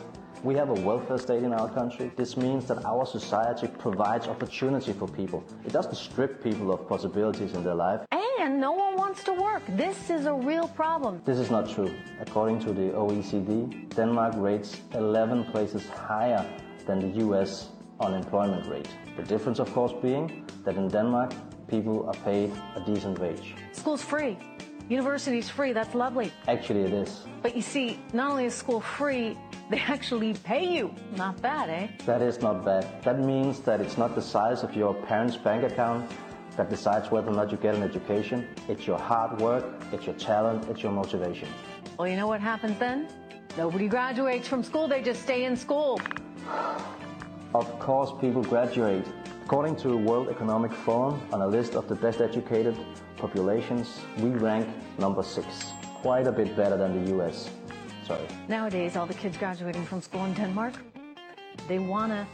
S7: We have a welfare state in our country. This means that our society provides opportunity for people. It doesn't strip people of possibilities in their life.
S6: And no one wants to work. This is a real problem.
S7: This is not true. According to the OECD, Denmark rates 11 places higher than the US unemployment rate. The difference, of course, being that in Denmark, people are paid a decent wage.
S6: School's free. University's free. That's lovely.
S7: Actually, it is.
S6: But you see, not only is school free, they actually pay you. Not bad, eh?
S7: That is not bad. That means that it's not the size of your parents' bank account that decides whether or not you get an education. It's your hard work, it's your talent, it's your motivation.
S6: Well, you know what happens then? Nobody graduates from school, they just stay in school.
S7: Of course, people graduate. According to World Economic Forum, on a list of the best educated populations, we rank number six. Quite a bit better than the US. Sorry.
S6: Nowadays, all the kids graduating from school in Denmark, they want to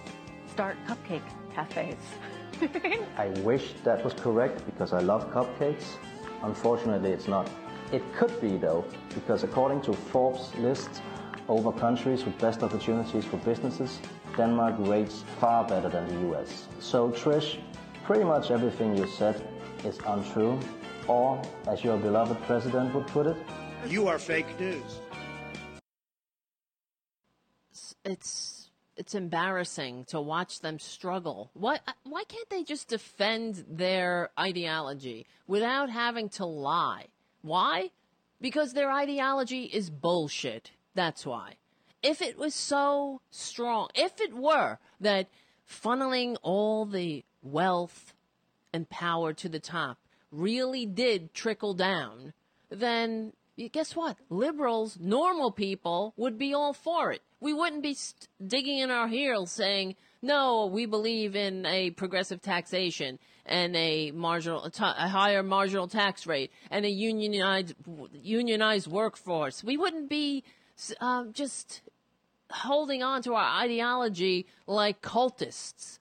S6: start cupcake cafes.
S7: I wish that was correct because I love cupcakes. Unfortunately, it's not. It could be though, because according to Forbes list over countries with best opportunities for businesses, Denmark rates far better than the US. So Trish, pretty much everything you said is untrue, or as your beloved president would put it,
S8: you are fake news.
S2: It's it's embarrassing to watch them struggle. Why uh, why can't they just defend their ideology without having to lie? Why? Because their ideology is bullshit. That's why. If it was so strong, if it were that funneling all the wealth and power to the top really did trickle down, then guess what? Liberals, normal people, would be all for it. We wouldn't be st- digging in our heels saying, no, we believe in a progressive taxation and a marginal, a higher marginal tax rate and a unionized, unionized workforce. We wouldn't be um, just holding on to our ideology like cultists.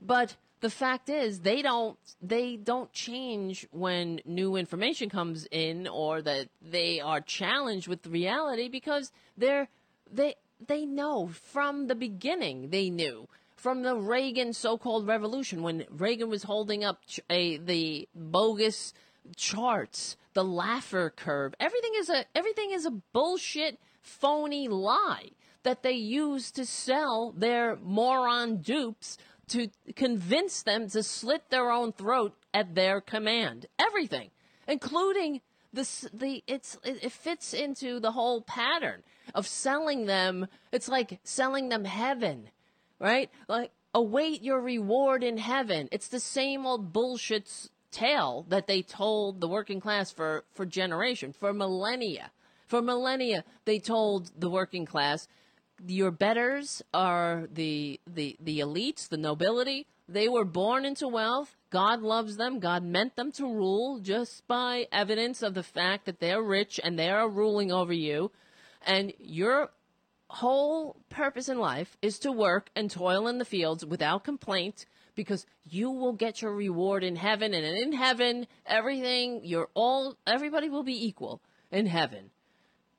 S2: But the fact is they don't they don't change when new information comes in or that they are challenged with reality because they're they they know from the beginning they knew from the Reagan so-called revolution when Reagan was holding up a the bogus charts the Laffer curve everything is a everything is a bullshit phony lie that they use to sell their moron dupes to convince them to slit their own throat at their command. Everything, including this, the it's it, it fits into the whole pattern of selling them. It's like selling them heaven, right? Like await your reward in heaven. It's the same old bullshit tale that they told the working class for for generation, for millennia. For millennia, they told the working class your betters are the the the elites, the nobility. They were born into wealth. God loves them. God meant them to rule just by evidence of the fact that they're rich and they are ruling over you. And your whole purpose in life is to work and toil in the fields without complaint because you will get your reward in heaven and in heaven everything you're all everybody will be equal in heaven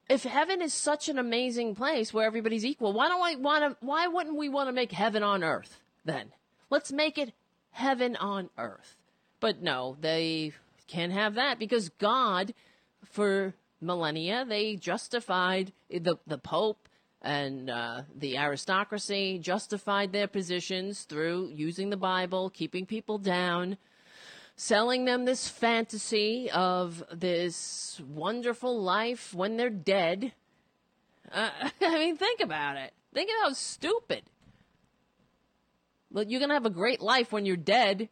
S2: if heaven is such an amazing place where everybody's equal, why don't I want to? Why wouldn't we want to make heaven on earth then? Let's make it heaven on earth. But no, they can't have that because God, for millennia, they justified the the Pope and uh, the aristocracy justified their positions through using the Bible, keeping people down selling them this fantasy of this wonderful life when they're dead. Uh, I mean, think about it. Think of how stupid. But you're going to have a great life when you're dead.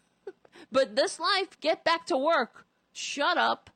S2: but this life, get back to work. Shut up.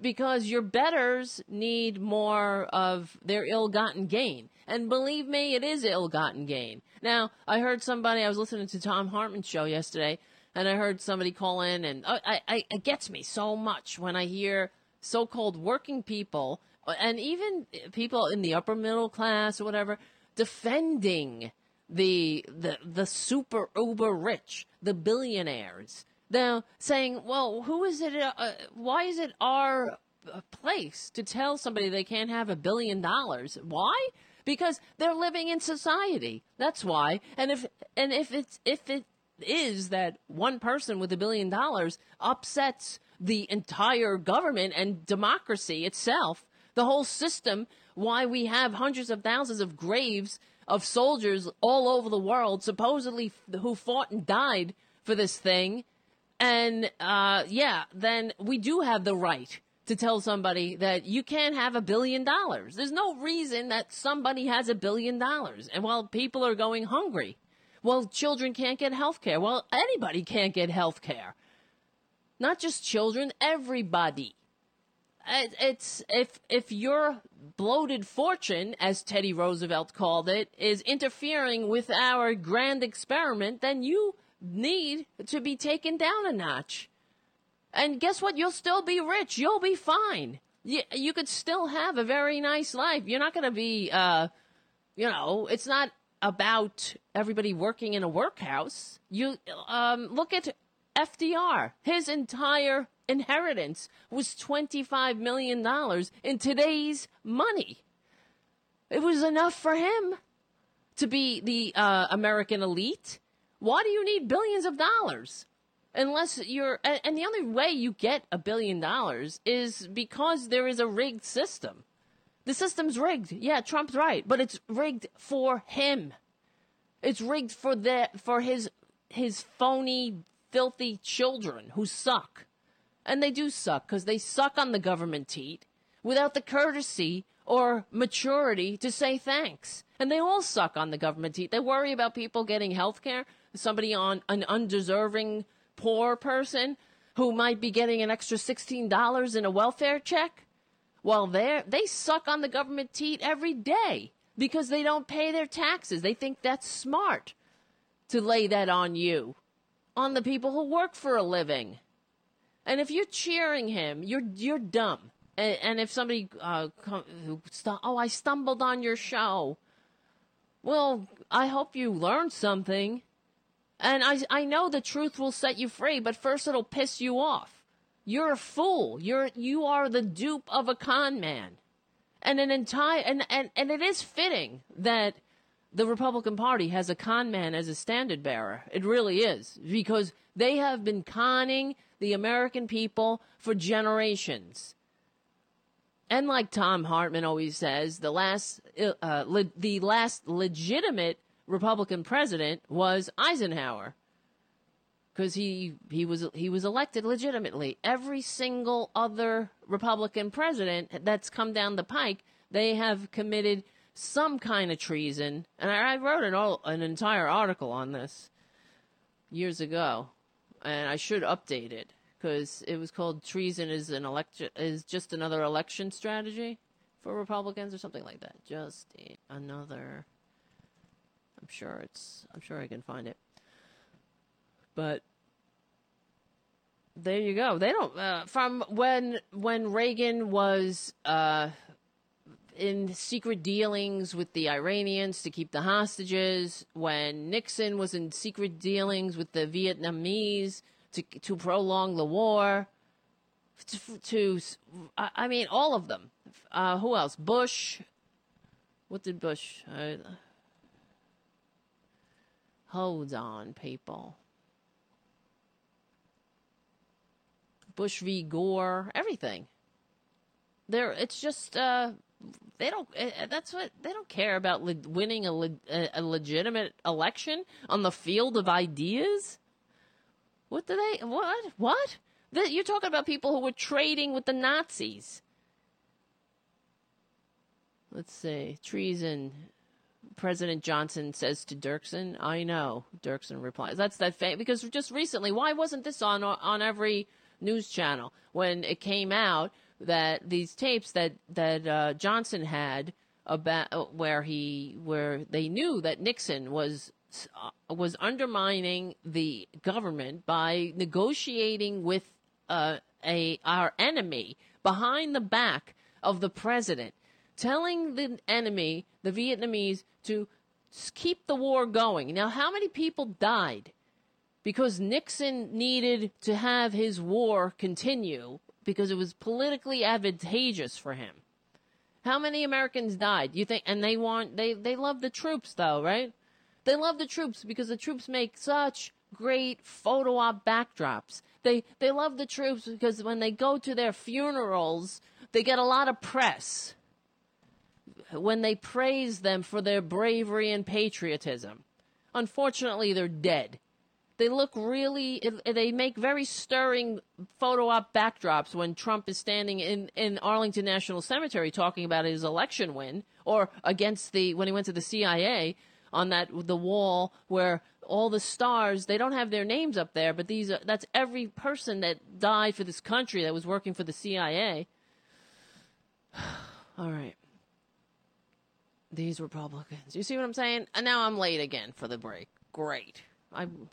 S2: Because your betters need more of their ill gotten gain. And believe me, it is ill gotten gain. Now, I heard somebody, I was listening to Thom Hartmann's show yesterday, and I heard somebody call in, and uh, I, I, it gets me so much when I hear so-called working people, and even people in the upper middle class or whatever, defending the the the super uber rich, the billionaires. Now saying, well, who is it? Uh, uh why is it our uh, place to tell somebody they can't have a billion dollars? Why? Because they're living in society. That's why. And if and if it's if it is that one person with a billion dollars upsets the entire government and democracy itself, the whole system, why we have hundreds of thousands of graves of soldiers all over the world, supposedly who fought and died for this thing. And uh, yeah, then we do have the right to tell somebody that you can't have a billion dollars. There's no reason that somebody has a billion dollars. And while people are going hungry, well, children can't get health care. Well, anybody can't get health care. Not just children, everybody. It's if if your bloated fortune, as Teddy Roosevelt called it, is interfering with our grand experiment, then you need to be taken down a notch. And guess what? You'll still be rich. You'll be fine. You, you could still have a very nice life. You're not going to be, uh, you know, it's not about everybody working in a workhouse. You um, look at FDR. His entire inheritance was $25 million in today's money. It was enough for him to be the uh, American elite. Why do you need billions of dollars? Unless you're, and the only way you get a billion dollars is because there is a rigged system. The system's rigged. Yeah, Trump's right, but it's rigged for him. It's rigged for the for his his phony, filthy children who suck, and they do suck because they suck on the government teat without the courtesy or maturity to say thanks. And they all suck on the government teat. They worry about people getting health care somebody on an undeserving poor person who might be getting an extra $16 in a welfare check? Well, they they suck on the government teat every day because they don't pay their taxes. They think that's smart to lay that on you, on the people who work for a living. And if you're cheering him, you're you're dumb. And, and if somebody uh, come, oh, I stumbled on your show. Well, I hope you learned something. And I, I know the truth will set you free, but first it'll piss you off. You're a fool. You're, you are the dupe of a con man. And an entire, and, and, and it is fitting that the Republican Party has a con man as a standard bearer. It really is. Because they have been conning the American people for generations. And like Thom Hartmann always says, the last, uh, le- the last legitimate Republican president was Eisenhower because he he was he was elected legitimately. Every single other Republican president that's come down the pike, they have committed some kind of treason. And I, wrote an an entire article on this years ago, and I should update it because it was called "Treason is an election is just another election strategy for Republicans" or something like that. Just another I'm sure it's. I'm sure I can find it. But there you go. They don't. Uh, from when when Reagan was uh, in secret dealings with the Iranians to keep the hostages, when Nixon was in secret dealings with the Vietnamese to to prolong the war. To, to I mean, all of them. Uh, who else? Bush. What did Bush? Uh, Hold on, people. Bush v. Gore, everything. There, it's just uh, they don't. Uh, that's what they don't care about le- winning a, le- a legitimate election on the field of ideas. What do they? What? What? You're talking about people who were trading with the Nazis. Let's see. Treason. President Johnson says to Dirksen, "I know." Dirksen replies, "That's that fame because just recently, why wasn't this on on every news channel when it came out that these tapes that that uh, Johnson had about uh, where he where they knew that Nixon was uh, was undermining the government by negotiating with uh, a our enemy behind the back of the president, telling the enemy, the Vietnamese, to keep the war going. Now, how many people died because Nixon needed to have his war continue because it was politically advantageous for him? How many Americans died? You think and they want they they love the troops though, right? They love the troops because the troops make such great photo op backdrops. They they love the troops because when they go to their funerals, they get a lot of press when they praise them for their bravery and patriotism. Unfortunately, they're dead. They look really, they make very stirring photo op backdrops when Trump is standing in, in Arlington National Cemetery talking about his election win or against the, when he went to the CIA on that, the wall where all the stars, they don't have their names up there, but these are, that's every person that died for this country that was working for the CIA. all right. These Republicans. You see what I'm saying? And now I'm late again for the break. Great. I'm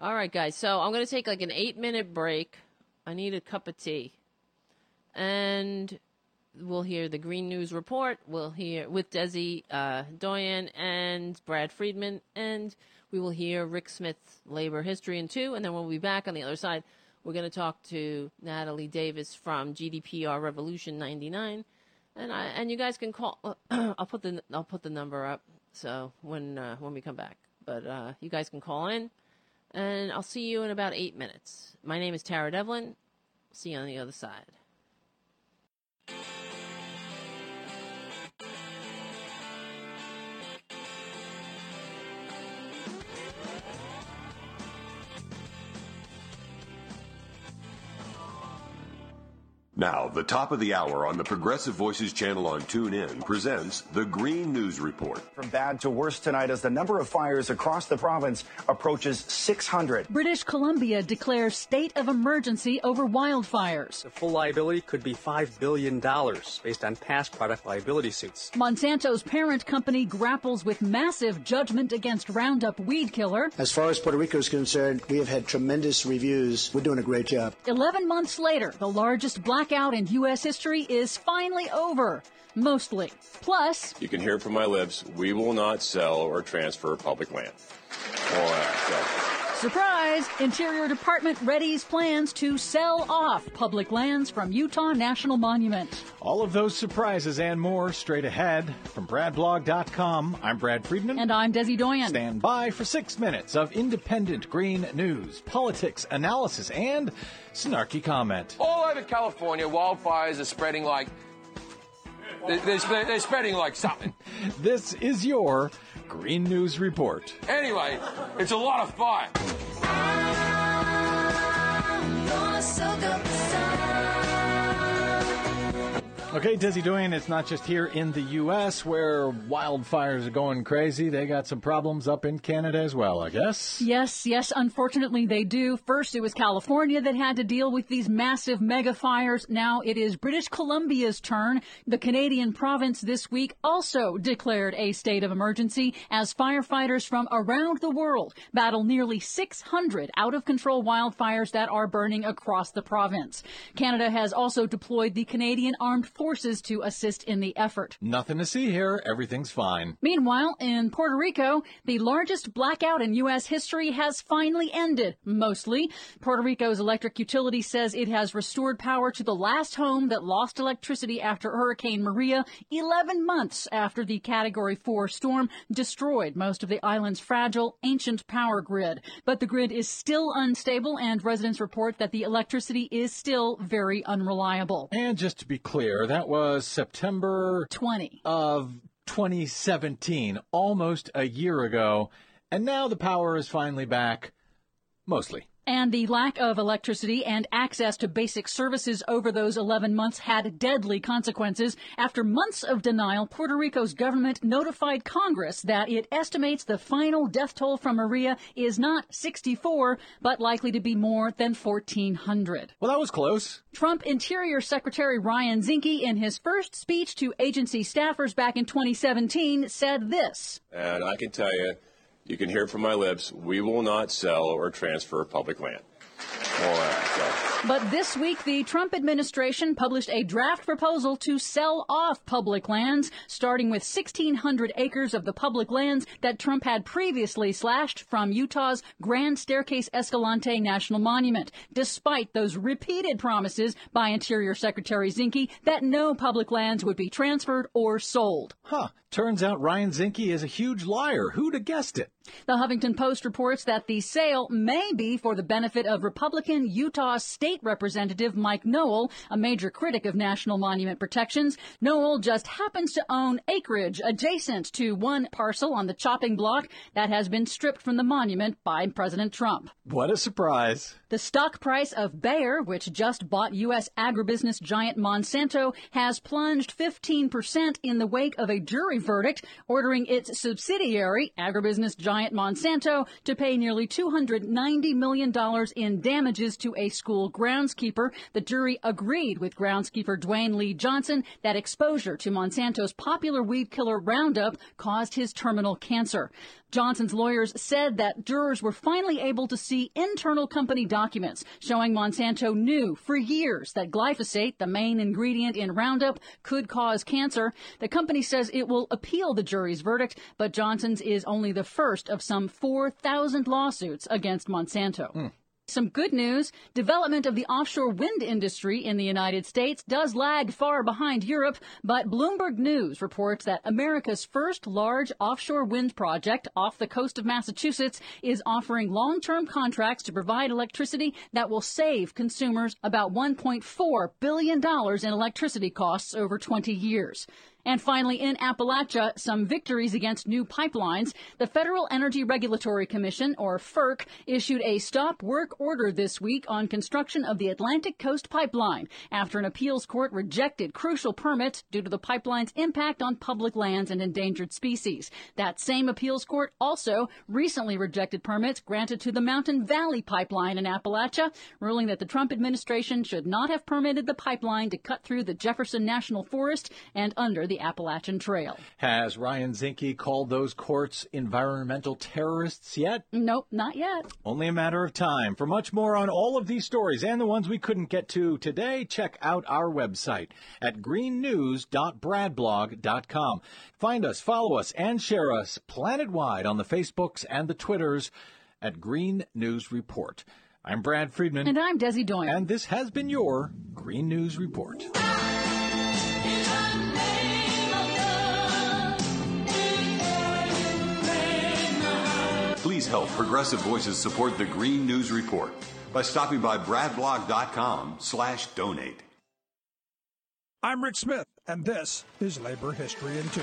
S2: all right, guys. So I'm going to take like an eight minute break. I need a cup of tea. And we'll hear the Green News Report. We'll hear with Desi uh, Doyen and Brad Friedman. And we will hear Rick Smith's Labor History in two. And then we'll be back on the other side. We're going to talk to Natalie Davis from GDPR Revolution 99. And I, and you guys can call. I'll put the I'll put the number up so when uh, when we come back. But uh, you guys can call in and I'll see you in about eight minutes. My name is Tara Devlin. See you on the other side.
S9: Now, the top of the hour on the Progressive Voices channel on TuneIn presents the Green News Report.
S10: From bad to worse tonight as the number of fires across the province approaches 600.
S11: British Columbia declares state of emergency over wildfires.
S12: The full liability could be $5 billion based on past product liability suits.
S11: Monsanto's parent company grapples with massive judgment against Roundup weed killer.
S8: As far as Puerto Rico is concerned, we have had tremendous reviews. We're doing a great job.
S11: 11 months later, the largest black blackout in U.S. history is finally over. Mostly. Plus,
S13: you can hear from my lips, we will not sell or transfer public land.
S11: Surprise! Interior Department readies plans to sell off public lands from Utah National Monument.
S14: All of those surprises and more straight ahead from BradBlog.com. I'm Brad Friedman.
S11: And I'm Desi Doyen.
S14: Stand by for six minutes of independent green news, politics, analysis, and snarky comment.
S15: All over California, wildfires are spreading like. They're, they're spreading like something.
S14: this is your Green News Report.
S15: Anyway, it's a lot of fun.
S14: Okay, Dizzy Doyen, it's not just here in the U.S. where wildfires are going crazy. They got some problems up in Canada as well, I guess.
S11: Yes, yes, unfortunately they do. First, it was California that had to deal with these massive mega fires. Now it is British Columbia's turn. The Canadian province this week also declared a state of emergency as firefighters from around the world battle nearly 600 out of control wildfires that are burning across the province. Canada has also deployed the Canadian Armed Forces forces to assist in the effort.
S14: Nothing to see here. Everything's fine.
S11: Meanwhile, in Puerto Rico, the largest blackout in U.S. history has finally ended, mostly. Puerto Rico's electric utility says it has restored power to the last home that lost electricity after Hurricane Maria 11 months after the Category 4 storm destroyed most of the island's fragile, ancient power grid. But the grid is still unstable, and residents report that the electricity is still very unreliable.
S14: And just to be clear, that was September
S11: 20
S14: of 2017, almost a year ago. And now the power is finally back, mostly.
S11: And the lack of electricity and access to basic services over those 11 months had deadly consequences. After months of denial, Puerto Rico's government notified Congress that it estimates the final death toll from Maria is not 64, but likely to be more than 1,400.
S14: Well, that was close.
S11: Trump Interior Secretary Ryan Zinke, in his first speech to agency staffers back in 2017, said this.
S13: And I can tell you, you can hear from my lips, we will not sell or transfer public land.
S11: But this week, the Trump administration published a draft proposal to sell off public lands, starting with 1,600 acres of the public lands that Trump had previously slashed from Utah's Grand Staircase Escalante National Monument, despite those repeated promises by Interior Secretary Zinke that no public lands would be transferred or sold.
S14: Huh. Turns out Ryan Zinke is a huge liar. Who'd have guessed it?
S11: The Huffington Post reports that the sale may be for the benefit of Republican Utah State Representative Mike Noel, a major critic of national monument protections. Noel just happens to own acreage adjacent to one parcel on the chopping block that has been stripped from the monument by President Trump.
S14: What a surprise.
S11: The stock price of Bayer, which just bought U.S. agribusiness giant Monsanto, has plunged 15% in the wake of a jury verdict ordering its subsidiary, agribusiness giant Monsanto, to pay nearly $290 million in damages to a school groundskeeper. The jury agreed with groundskeeper Dewayne Lee Johnson that exposure to Monsanto's popular weed killer Roundup caused his terminal cancer. Johnson's lawyers said that jurors were finally able to see internal company documents showing Monsanto knew for years that glyphosate, the main ingredient in Roundup, could cause cancer. The company says it will appeal the jury's verdict, but Johnson's is only the first of some 4,000 lawsuits against Monsanto.
S14: Mm.
S11: Some good news. Development of the offshore wind industry in the United States does lag far behind Europe, but Bloomberg News reports that America's first large offshore wind project off the coast of Massachusetts is offering long-term contracts to provide electricity that will save consumers about $1.4 billion in electricity costs over 20 years. And finally, in Appalachia, some victories against new pipelines. The Federal Energy Regulatory Commission, or FERC, issued a stop work order this week on construction of the Atlantic Coast Pipeline after an appeals court rejected crucial permits due to the pipeline's impact on public lands and endangered species. That same appeals court also recently rejected permits granted to the Mountain Valley Pipeline in Appalachia, ruling that the Trump administration should not have permitted the pipeline to cut through the Jefferson National Forest and under the Appalachian Trail.
S14: Has Ryan Zinke called those courts environmental terrorists yet?
S11: Nope, not yet.
S14: Only a matter of time. For much more on all of these stories and the ones we couldn't get to today, check out our website at greennews.bradblog.com. Find us, follow us, and share us planet-wide on the Facebooks and the Twitters at Green News Report. I'm Brad Friedman.
S11: And I'm Desi Doyen.
S14: And this has been your Green News Report.
S9: Please help Progressive Voices support the Green News Report by stopping by bradblog.com slash donate.
S16: I'm Rick Smith, and this is Labor History in Two.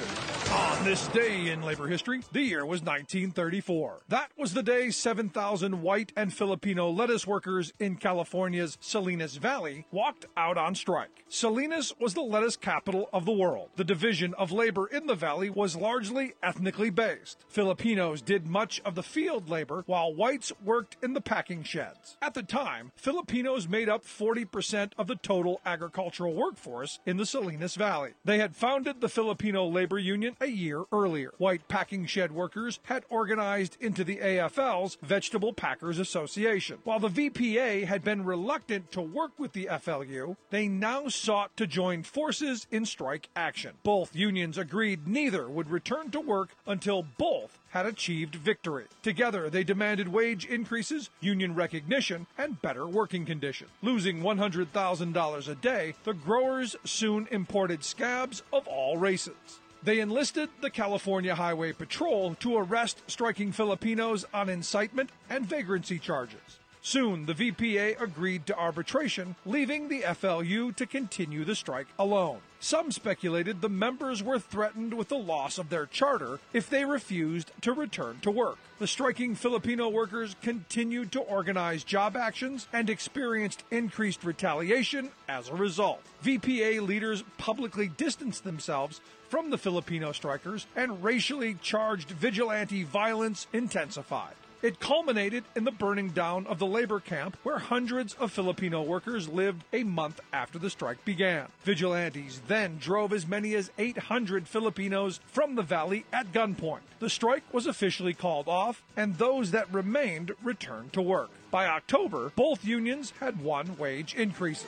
S16: On this day in labor history, the year was 1934. That was the day 7,000 white and Filipino lettuce workers in California's Salinas Valley walked out on strike. Salinas was the lettuce capital of the world. The division of labor in the valley was largely ethnically based. Filipinos did much of the field labor, while whites worked in the packing sheds. At the time, Filipinos made up 40% of the total agricultural workforce in the Salinas Valley. They had founded the Filipino Labor Union a year earlier. White packing shed workers had organized into the AFL's Vegetable Packers Association. While the VPA had been reluctant to work with the FLU, they now sought to join forces in strike action. Both unions agreed neither would return to work until both had achieved victory. Together, they demanded wage increases, union recognition, and better working conditions. Losing $100,000 a day, the growers soon imported scabs of all races. They enlisted the California Highway Patrol to arrest striking Filipinos on incitement and vagrancy charges. Soon, the VPA agreed to arbitration, leaving the FLU to continue the strike alone. Some speculated the members were threatened with the loss of their charter if they refused to return to work. The striking Filipino workers continued to organize job actions and experienced increased retaliation as a result. VPA leaders publicly distanced themselves from the Filipino strikers, and racially charged vigilante violence intensified. It culminated in the burning down of the labor camp where hundreds of Filipino workers lived a month after the strike began. Vigilantes then drove as many as 800 Filipinos from the valley at gunpoint. The strike was officially called off, and those that remained returned to work. By October, both unions had won wage increases.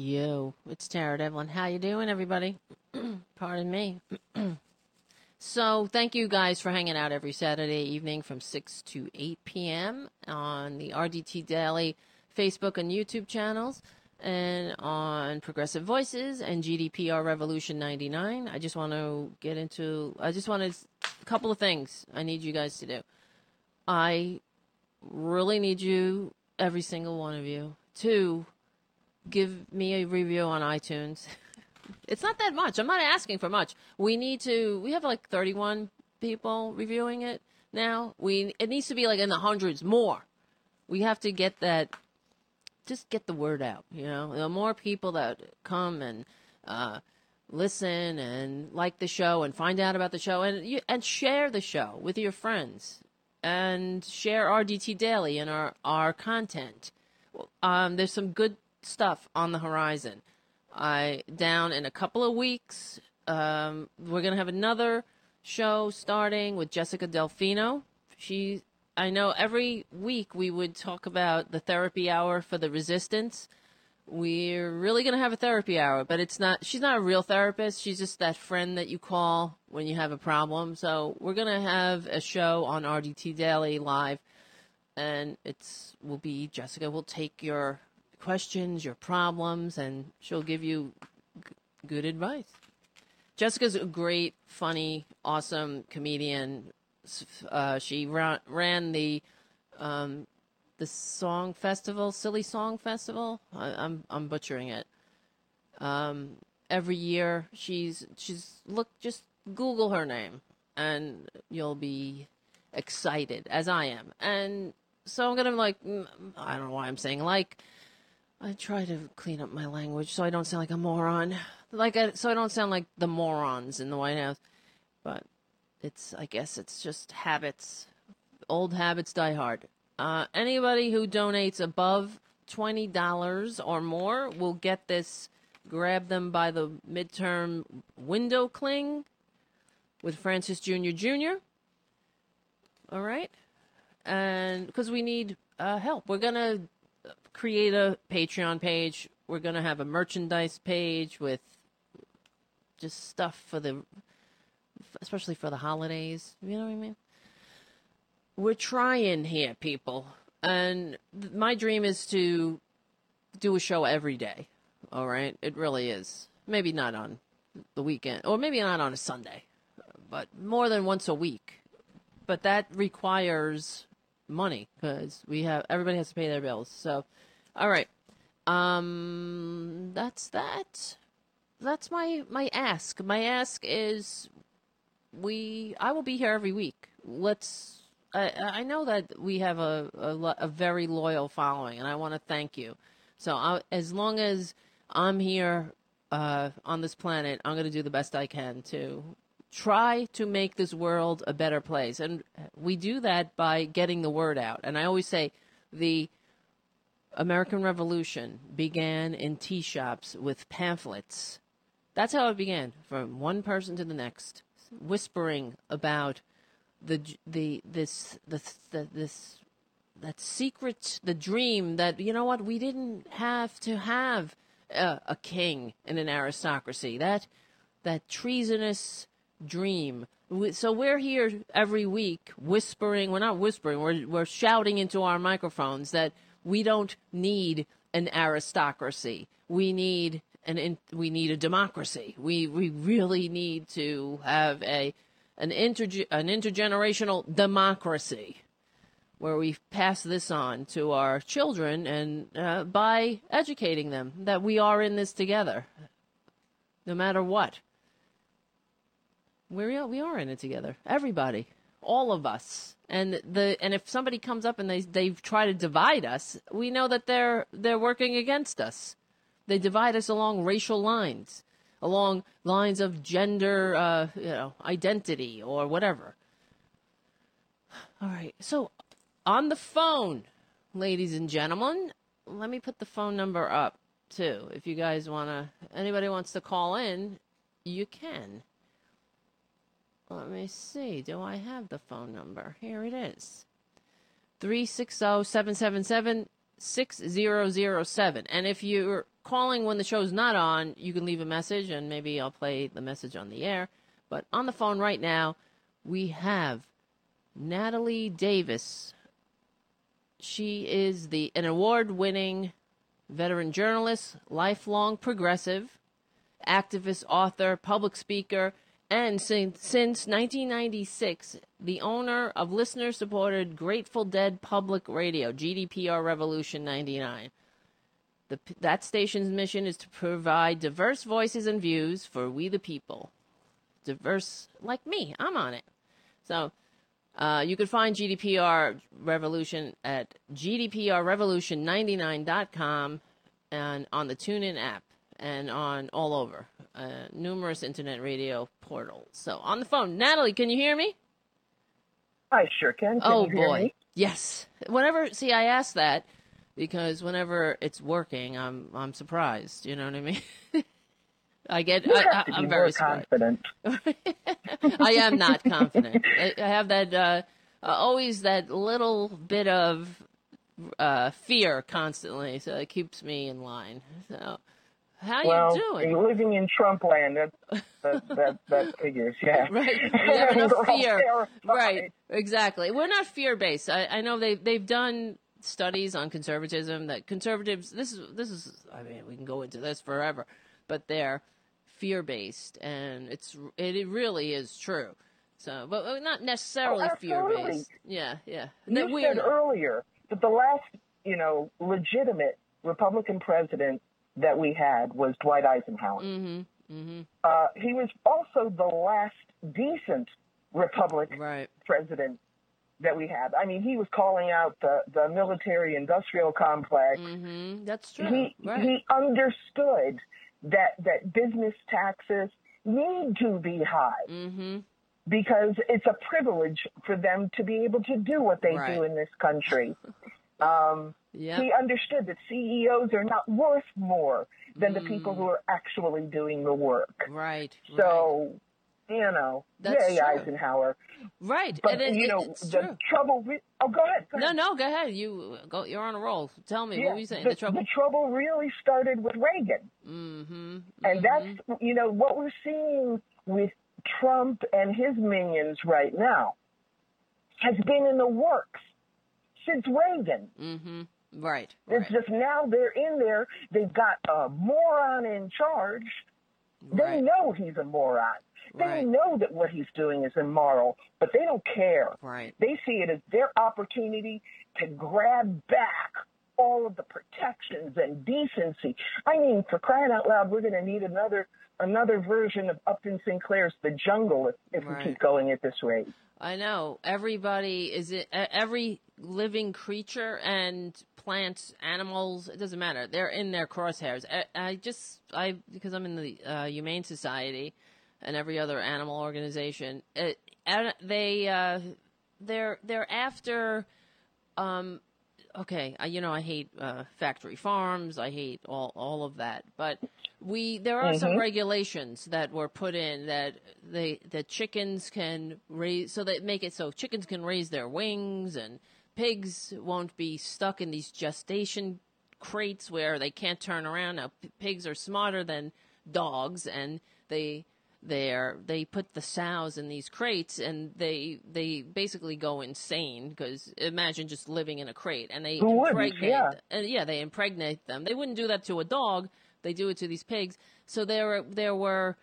S2: Yo, it's Tara Devlin. How you doing, everybody? Pardon me. So thank you guys for hanging out every Saturday evening from 6 to 8 p.m. on the RDT Daily Facebook and YouTube channels and on Progressive Voices and GDPR Revolution 99. I just want to get into, I just want a couple of things I need you guys to do. I really need you, every single one of you, to give me a review on iTunes. it's not that much. I'm not asking for much. We need to, we have like 31 people reviewing it now. We, it needs to be like in the hundreds more. We have to get that just get the word out. You know, the more people that come and uh, listen and like the show and find out about the show and you, and share the show with your friends and share RDT Daily and our our content. Um, there's some good stuff on the horizon. I down in a couple of weeks. Um, we're gonna have another show starting with Jessica Delfino. She I know every week we would talk about the therapy hour for the resistance. We're really to have a therapy hour, but it's not, she's not a real therapist. She's just that friend that you call when you have a problem. So we're to have a show on RDT Daily live and it's, will be Jessica will take your questions, your problems, and she'll give you g- good advice. Jessica's a great, funny, awesome comedian, uh, she ran, the um, the song festival, silly song festival. I, am I'm, I'm butchering it. Um, every year, she's she's look just Google her name, and you'll be excited as I am. And so I'm gonna like mm, I don't know why I'm saying like. I try to clean up my language so I don't sound like a moron. Like I, so I don't sound like the morons in the White House. But it's I guess it's just habits. Old habits die hard. Uh, anybody who donates above twenty dollars or more will get this. Grab them by the midterm window cling with Francis Jr. Jr. All right, and because we need uh, help, we're gonna create a Patreon page. We're gonna have a merchandise page with just stuff for the especially for the holidays. You know what I mean? We're trying here, people. And th- my dream is to do a show every day. All right? It really is. Maybe not on the weekend, or maybe not on a Sunday, but more than once a week. But that requires money because we have everybody has to pay their bills. So, all right, um, that's that. That's my my ask. My ask is we I will be here every week. Let's. I, I know that we have a, a, a very loyal following, and I want to thank you. So I, as long as I'm here uh, on this planet, I'm going to do the best I can to try to make this world a better place, and we do that by getting the word out. And I always say the American Revolution began in tea shops with pamphlets. That's how it began, from one person to the next whispering about the the this the, the this that secret the dream that you know what we didn't have to have a, a king and an aristocracy that that treasonous dream so we're here every week whispering we're not whispering we're we're shouting into our microphones that we don't need an aristocracy we need in, we need a democracy. We we really need to have a an inter an intergenerational democracy where we pass this on to our children and uh, by educating them that we are in this together, no matter what. We we are in it together. Everybody, all of us. And the and if somebody comes up and they they try to divide us, we know that they're they're working against us. They divide us along racial lines, along lines of gender, uh, you know, identity or whatever. All right. So, on the phone, ladies and gentlemen, let me put the phone number up too. If you guys want to, anybody wants to call in, you can. Let me see. Do I have the phone number? Here it is. 360 777 6007. And if you're calling when the show's not on, you can leave a message and maybe I'll play the message on the air. But on the phone right now, we have Natalie Davis. She is the an award-winning veteran journalist, lifelong progressive, activist, author, public speaker, and since, since 1996, the owner of listener supported Grateful Dead Public Radio, GDPR Revolution 99. The, that station's mission is to provide diverse voices and views for we the people. Diverse, like me, I'm on it. So uh, you can find GDPR Revolution at GDPRRevolution99.com and on the TuneIn app and on all over uh, numerous internet radio portals. So on the phone, Natalie, can you hear me?
S17: I sure can. can
S2: oh
S17: you hear
S2: boy, yes. Whenever, see, I ask that because whenever it's working, I'm I'm surprised. You know what I mean? I get.
S17: You
S2: I,
S17: have
S2: I,
S17: to be
S2: I'm
S17: more
S2: very surprised.
S17: confident.
S2: I am not confident. I, I have that uh, uh, always that little bit of uh, fear constantly, so it keeps me in line. So, how
S17: well,
S2: you doing?
S17: you're living in Trump land. That that that, that figures. Yeah.
S2: Right. We have enough fear. Right. Exactly. We're not fear based. I, I know they they've done studies on conservatism that conservatives this is this is I mean we can go into this forever, but they're fear based and it's it, it really is true. So, but not necessarily
S17: Oh,
S2: fear based. Yeah, yeah.
S17: You
S2: That
S17: said earlier that the last, you know, legitimate Republican president that we had was Dwight Eisenhower.
S2: Mhm. Mhm.
S17: Uh, he was also the last decent Republican
S2: right.
S17: president that we had. I mean, he was calling out the, the military-industrial complex.
S2: Mhm. That's true.
S17: He
S2: right.
S17: he understood that that business taxes need to be high
S2: mhm.
S17: because it's a privilege for them to be able to do what they
S2: Right.
S17: do in this country. Um,
S2: Yep.
S17: He understood that CEOs are not worth more than the people
S2: Mm.
S17: who are actually doing the work.
S2: Right.
S17: So, you know,
S2: That's
S17: yay,
S2: true.
S17: Eisenhower.
S2: Right.
S17: But
S2: and it,
S17: you
S2: it-
S17: know, the
S2: true.
S17: trouble. Re- oh, go ahead. Go
S2: No,
S17: ahead.
S2: no, go ahead. You go. You're on a roll. Tell me
S17: Yeah,
S2: what were you saying?
S17: The,
S2: The, trouble.
S17: the trouble really started with Reagan.
S2: mm-hmm.
S17: And that's, you know, what we're seeing with Trump and his minions right now has been in the works since Reagan.
S2: Mm-hmm. Right.
S17: It's just now they're in there. They've got a moron in charge. They
S2: Right.
S17: know he's a moron. They
S2: Right.
S17: know that what he's doing is immoral, but they don't care.
S2: Right.
S17: They see it as their opportunity to grab back all of the protections and decency. I mean, for crying out loud, we're going to need another another version of Upton Sinclair's The Jungle if, if
S2: Right.
S17: we keep going at this rate.
S2: I know everybody is it. Every living creature and plants, animals. It doesn't matter. They're in their crosshairs. I, I just I because I'm in the uh, Humane Society and every other animal organization. It, they uh, they're they're after. Um, okay, I, you know I hate uh, factory farms. I hate all all of that. But we there are some
S18: Mhm.
S2: regulations that were put in that they that chickens can raise so they make it so chickens can raise their wings and pigs won't be stuck in these gestation crates where they can't turn around. Now p- pigs are smarter than dogs and they they're they put the sows in these crates and they they basically go insane because imagine just living in a crate and they
S17: Who
S2: impregnate
S17: Yeah.
S2: and yeah they impregnate them they wouldn't do that to a dog they do it to these pigs so there there were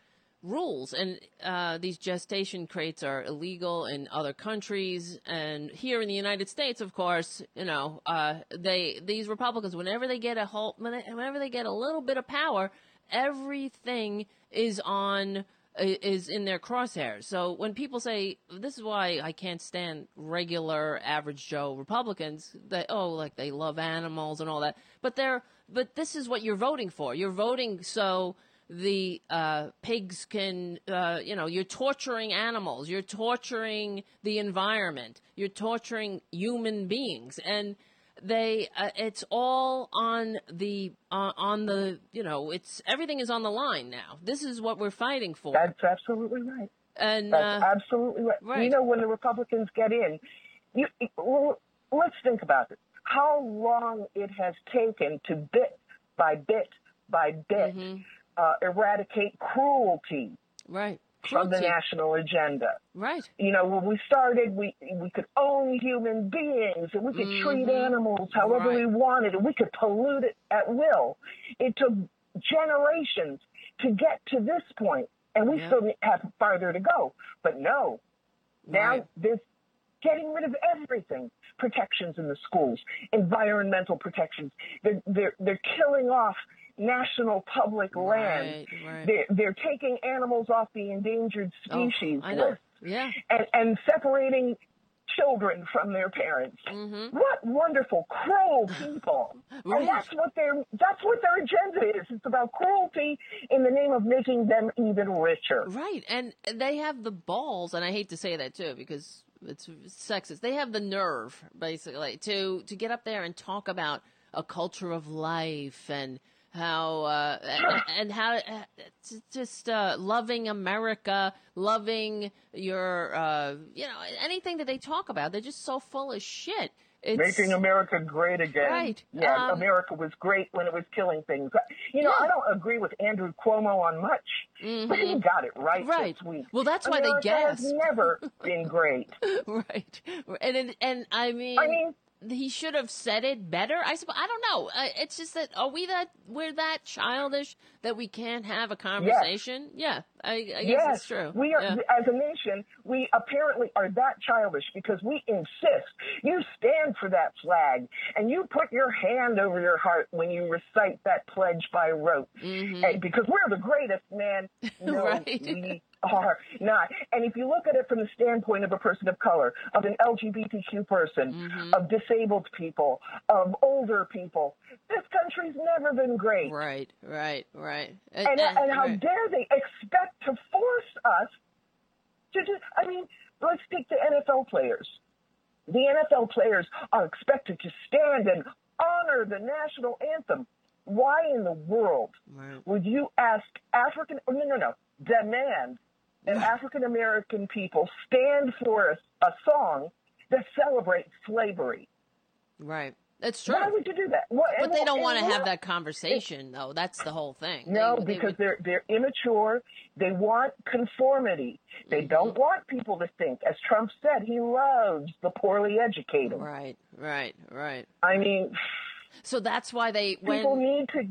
S2: rules and uh, these gestation crates are illegal in other countries and here in the United States of course you know uh, they these Republicans whenever they get a whole whenever they get a little bit of power everything is on is in their crosshairs. So when people say this is why I can't stand regular average Joe Republicans, they oh like they love animals and all that, but they're but this is what you're voting for. You're voting so the uh, pigs can uh, you know you're torturing animals, you're torturing the environment, you're torturing human beings, and they uh, it's all on the uh, on the you know it's everything is on the line now. This is what we're fighting for.
S17: That's absolutely right.
S2: And
S17: That's
S2: uh,
S17: absolutely right.
S2: right.
S17: You know, when the Republicans get in, you, well, let's think about it. How long it has taken to bit by bit by bit
S2: Mm-hmm.
S17: Uh, eradicate cruelty
S2: right
S17: from the national agenda.
S2: Right.
S17: You know, when we started, we we could own human beings and we could treat
S2: Mhm.
S17: animals however we wanted and we could pollute it at will. It took generations to get to this point, and we
S2: Yeah.
S17: still have farther to go. But no, now
S2: Right.
S17: there's getting rid of everything. Protections in the schools, environmental protections. They're they're, they're killing off national public land.
S2: Right, right.
S17: They're they're taking animals off the endangered
S2: Oh,
S17: species
S2: know.
S17: list
S2: Yeah.
S17: and, and separating children from their parents.
S2: Mm-hmm.
S17: What wonderful, cruel people!
S2: Right.
S17: And that's what their that's what their agenda is. It's about cruelty in the name of making them even richer.
S2: Right, and they have the balls, and I hate to say that too because it's sexist. They have the nerve, basically, to to get up there and talk about a culture of life and how uh, and, how uh, just uh, loving America, loving your uh, you know anything that they talk about. They're just so full of shit. It's,
S17: Making America great again.
S2: Right.
S17: Yeah,
S2: Um,
S17: America was great when it was killing things. You know,
S2: Yeah.
S17: I don't agree with Andrew Cuomo on much, but he got it right,
S2: Right.
S17: this week.
S2: Well, that's why they
S17: America has never been great.
S2: right, and and, and I mean,
S17: I mean,
S2: he should have said it better. I suppose I don't know. Uh, it's just that are we that we're that childish that we can't have a conversation? Yeah, I, I guess
S17: yes,
S2: it's true.
S17: we are
S2: Yeah.
S17: as a nation. We apparently are that childish because we insist you stand for that flag and you put your hand over your heart when you recite that pledge by rote. And because we're the greatest, man. No,
S2: Mm-hmm. Right.
S17: we are not. And if you look at it from the standpoint of a person of color, of an LGBTQ person,
S2: Mm-hmm.
S17: of disabled people, of older people, this country's never been great.
S2: Right, right, right.
S17: And, and how
S2: right.
S17: dare they expect to force us to do, I mean, let's speak to NFL players. The NFL players are expected to stand and honor the national anthem. Why in the world would you ask African, oh, no, no, no, demand that African American people stand for a, a song that celebrates slavery?
S2: right. That's true.
S17: Why would you do that? What,
S2: but they
S17: what-
S2: don't want to have that conversation, though. That's the whole thing.
S17: No,
S2: They- they
S17: because
S2: would-
S17: they're they're immature. They want conformity. They
S2: Mm-hmm.
S17: don't want people to think. As Trump said, he loves the poorly educated.
S2: Right, right, right.
S17: I mean,
S2: So that's why they when
S17: people need to.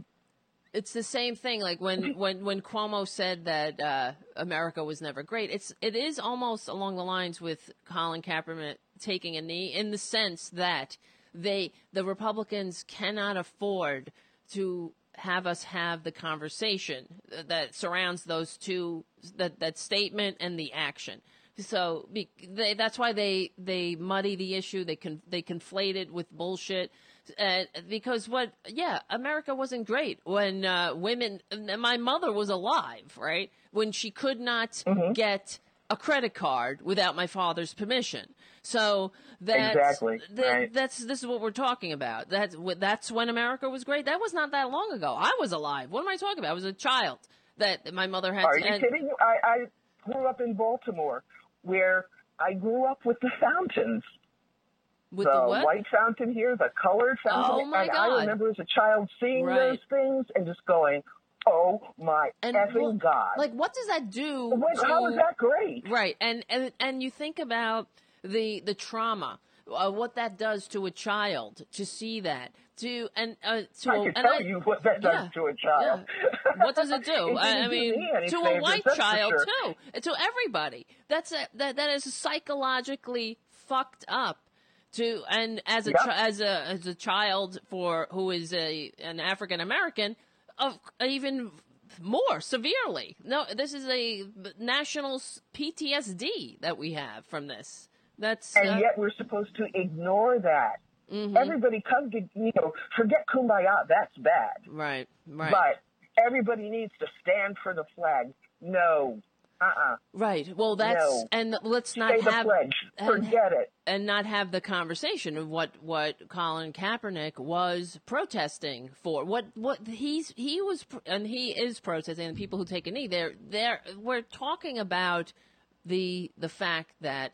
S2: It's the same thing like when when when Cuomo said that uh, America was never great. It's it is almost along the lines with Colin Kaepernick taking a knee in the sense that they the Republicans cannot afford to have us have the conversation that surrounds those two that that statement and the action. So be, they, that's why they they muddy the issue. They con, they conflate it with bullshit. Uh, because what? Yeah, America wasn't great when uh, women. My mother was alive, right? When she could not get a credit card without my father's permission. So that's
S17: Exactly,
S2: that-
S17: right.
S2: that's this is what we're talking about. That's that's when America was great. That was not that long ago. I was alive. What am I talking about? I was a child that my mother had.
S17: Are
S2: to,
S17: you
S2: and-
S17: kidding? I, I grew up in Baltimore, where I grew up with the fountains.
S2: With
S17: the,
S2: the
S17: white fountain here, the colored fountain.
S2: Oh, my
S17: and
S2: God.
S17: I remember as a child seeing
S2: Right.
S17: those things and just going, "Oh my
S2: And
S17: effing god!"
S2: Like, what does that do? To,
S17: how is that great?
S2: Right, and and and you think about the the trauma, uh, what that does to a child to see that, to and uh, to
S17: I can
S2: and
S17: tell
S2: I-
S17: you what that does
S2: yeah,
S17: to a child.
S2: What does it do?
S17: It
S2: I, mean,
S17: me
S2: to a white child
S17: sure.
S2: too, to everybody. That's a, that that is psychologically fucked up. To and as a chi- as a as a child for who is a an African American, of even more severely. No, this is a national PTSD that we have from this. That's
S17: and
S2: uh,
S17: yet we're supposed to ignore that.
S2: Mhm.
S17: Everybody come to you know forget kumbaya. That's bad.
S2: right, right.
S17: But everybody needs to stand for the flag. No, uh, uh
S2: Right. Well, that's
S17: No.
S2: and let's not
S17: the
S2: have
S17: pledge.
S2: and-
S17: Forget it.
S2: and not have the conversation of what what Colin Kaepernick was protesting for. What what he's he was and he is protesting. And people who take a knee, they're they're we're talking about the the fact that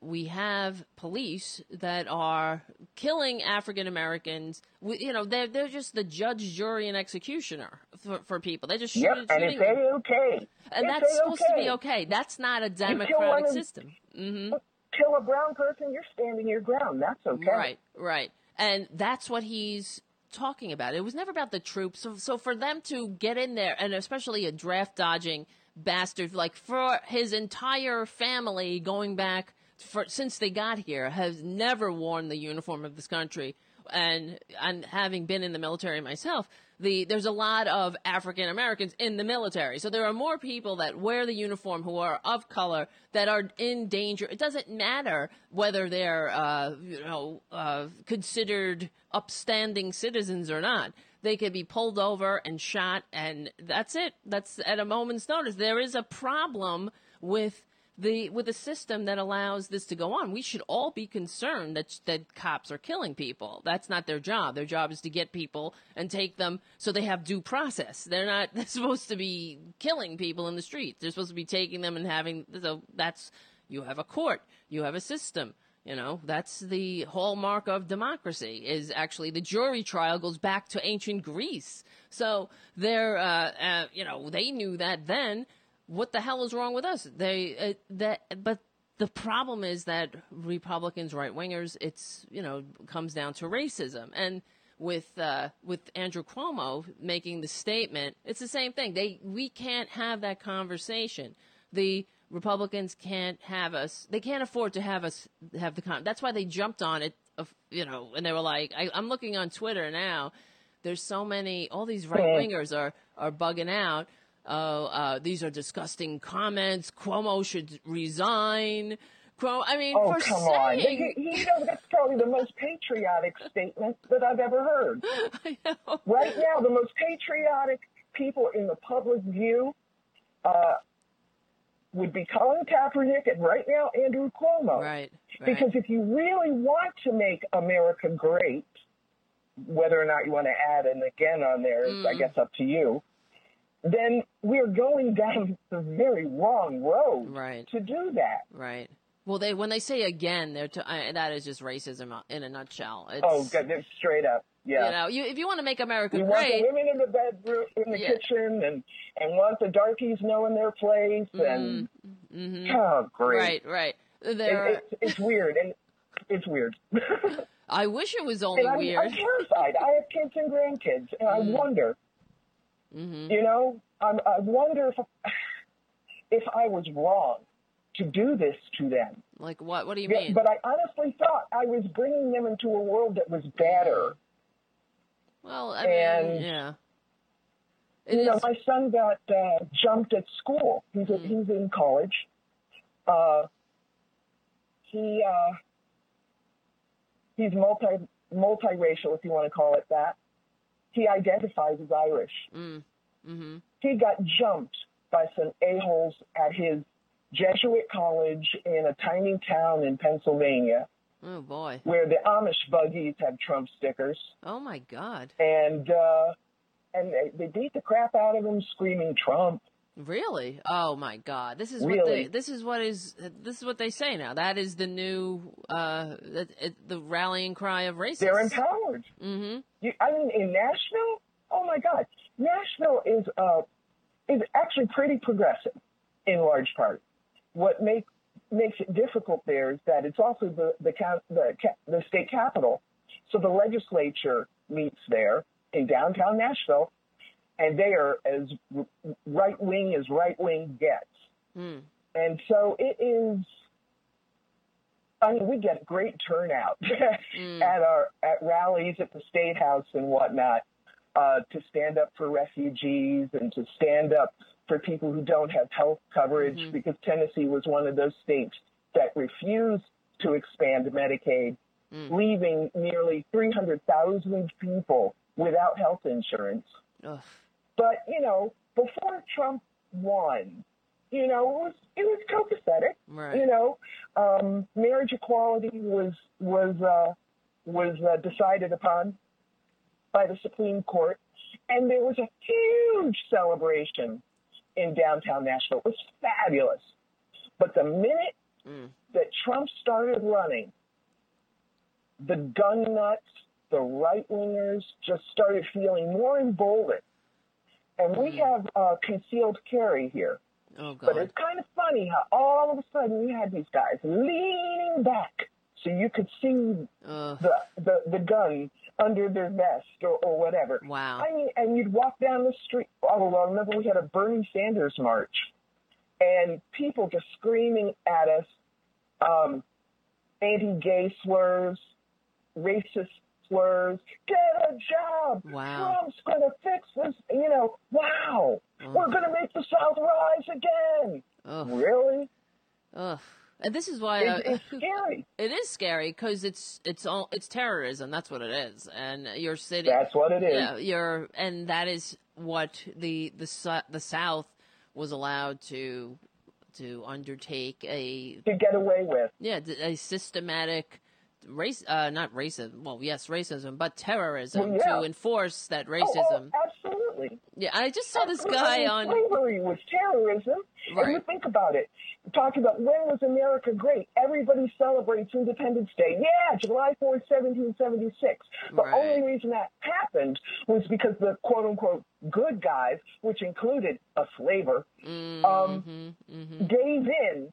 S2: we have police that are killing African Americans. You know, they're they're just the judge, jury, and executioner for, for people. They're just
S17: Yep,
S2: shooting,
S17: and
S2: shooting
S17: okay.
S2: and
S17: It's
S2: that's supposed to be
S17: okay.
S2: okay. That's not a democratic system. hmm
S17: Kill a brown person, you're standing your ground. That's okay.
S2: Right, right. And that's what he's talking about. It was never about the troops. So, so for them to get in there, and especially a draft dodging bastard, like for his entire family going back for since they got here, has never worn the uniform of this country. And and having been in the military myself, the there's a lot of African Americans in the military. So there are more people that wear the uniform who are of color that are in danger. It doesn't matter whether they're uh, you know uh, considered upstanding citizens or not. They could be pulled over and shot, and that's it. That's at a moment's notice. There is a problem with the with a system that allows this to go on. We should all be concerned that that cops are killing people. That's not their job. Their job is to get people and take them so they have due process. They're not they're supposed to be killing people in the streets. They're supposed to be taking them and having so that's you have a court, you have a system. You know, that's the hallmark of democracy is actually the jury trial goes back to ancient Greece. So they're, uh, uh, you know, they knew that then. What the hell is wrong with us? They, uh, that, but the problem is that Republicans, right wingers, it's, you know, comes down to racism. And with, uh, with Andrew Cuomo making the statement, it's the same thing. They, we can't have that conversation. The, Republicans can't have us. They can't afford to have us have the con. That's why they jumped on it. Of you know, and they were like, I, I'm looking on Twitter now. There's so many. All these right wingers are are bugging out. Oh, uh, these are disgusting comments. Cuomo should resign. Cuomo. I mean,
S17: Oh,
S2: for
S17: come on.
S2: saying.
S17: You, you know, that's probably the most patriotic statement that I've ever heard. Right now, the most patriotic people in the public view uh, would be Colin Kaepernick and right now Andrew Cuomo.
S2: Right.
S17: Because if you really want to make America great, whether or not you want to add an again on there is, I
S2: Mm.
S17: guess, up to you, then we're going down the very wrong road
S2: Right.
S17: to do that.
S2: Right. Well, they when they say again, they're I, that is just racism uh, in a nutshell. It's,
S17: oh, God, they're straight up. Yeah.
S2: You know, you, if you want to make America
S17: We want the women in the bedroom, in the
S2: Yeah.
S17: kitchen, and and want the darkies knowing their place. Mm-hmm. And
S2: Mhm.
S17: oh, great,
S2: Right, right.
S17: It- it's, it's weird, and it's weird.
S2: I wish it was only
S17: I'm,
S2: weird.
S17: I'm terrified. I have kids and grandkids, and I mm-hmm. wonder,
S2: Mhm.
S17: you know, I'm, I wonder if if I was wrong to do this to them.
S2: Like what? What do you
S17: Yeah,
S2: mean?
S17: But I honestly thought I was bringing them into a world that was better.
S2: well, I
S17: and-
S2: mean, yeah.
S17: you know, my son got uh, jumped at school. He's
S2: Mm-hmm.
S17: he's in college. Uh, he uh, he's multi multiracial, if you want to call it that. He identifies as Irish.
S2: Mm. Mm-hmm.
S17: He got jumped by some a holes at his Jesuit college in a tiny town in Pennsylvania,
S2: Oh boy.
S17: where the Amish buggies have Trump stickers,
S2: Oh my God.
S17: and uh, and they, they beat the crap out of him, screaming Trump.
S2: Really? Oh my God! This is what they. This is what is. This is what they say now. That is the new. Uh, it, the rallying cry of racists.
S17: They're empowered.
S2: Mm-hmm.
S17: You, I mean, in Nashville, oh my God, Nashville is uh, is actually pretty progressive in large part. What make, makes it difficult there is that it's also the the the, the state capital, so the legislature meets there in downtown Nashville, and they are as right wing as right wing gets.
S2: Mm.
S17: And so it is. I mean, we get great turnout at our at rallies at the state house and whatnot uh, to stand up for refugees and to stand up for people who don't have health coverage because Tennessee was one of those states that refused to expand Medicaid, leaving nearly 300,000 people without health insurance.
S2: Ugh.
S17: But you know, before Trump won, you know, it was it was copacetic.
S2: Right.
S17: You know, um, marriage equality was was uh, was uh, decided upon by the Supreme Court, and there was a huge celebration in downtown Nashville. It was fabulous. But the minute
S2: Mm.
S17: that Trump started running, the gun nuts, the right wingers just started feeling more emboldened. And we have uh, concealed carry here.
S2: Oh, God.
S17: But it's kind of funny how all of a sudden we had these guys leaning back so you could see
S2: Ugh.
S17: the, the, the gun under their vest or, or whatever.
S2: Wow.
S17: I mean, and you'd walk down the street. Oh, I remember we had a Bernie Sanders march and people just screaming at us um, anti-gay slurs, racist slurs. Get a job.
S2: Wow.
S17: Trump's going to fix this. You know, wow. We're going to make the South rise again.
S2: Ugh.
S17: Really?
S2: Ugh. And this is why
S17: It's-
S2: uh,
S17: it's scary.
S2: It is scary because it's it's all it's terrorism. That's what it is, and you're sitting.
S17: That's what it is.
S2: Yeah, you're, and that is what the the the South was allowed to to undertake a
S17: To get away with.
S2: yeah a systematic race uh not racism well yes racism but terrorism
S17: Well, yeah.
S2: to enforce that
S17: Oh,
S2: racism.
S17: oh, absolutely.
S2: Yeah, I just saw this
S17: Absolutely.
S2: guy on.
S17: slavery was terrorism.
S2: Right.
S17: And you think about it. Talking about when was America great? Everybody celebrates Independence Day. Yeah, July 4th, 1776. The
S2: Right.
S17: only reason that happened was because the quote unquote good guys, which included a slaver,
S2: Mm-hmm,
S17: um, gave in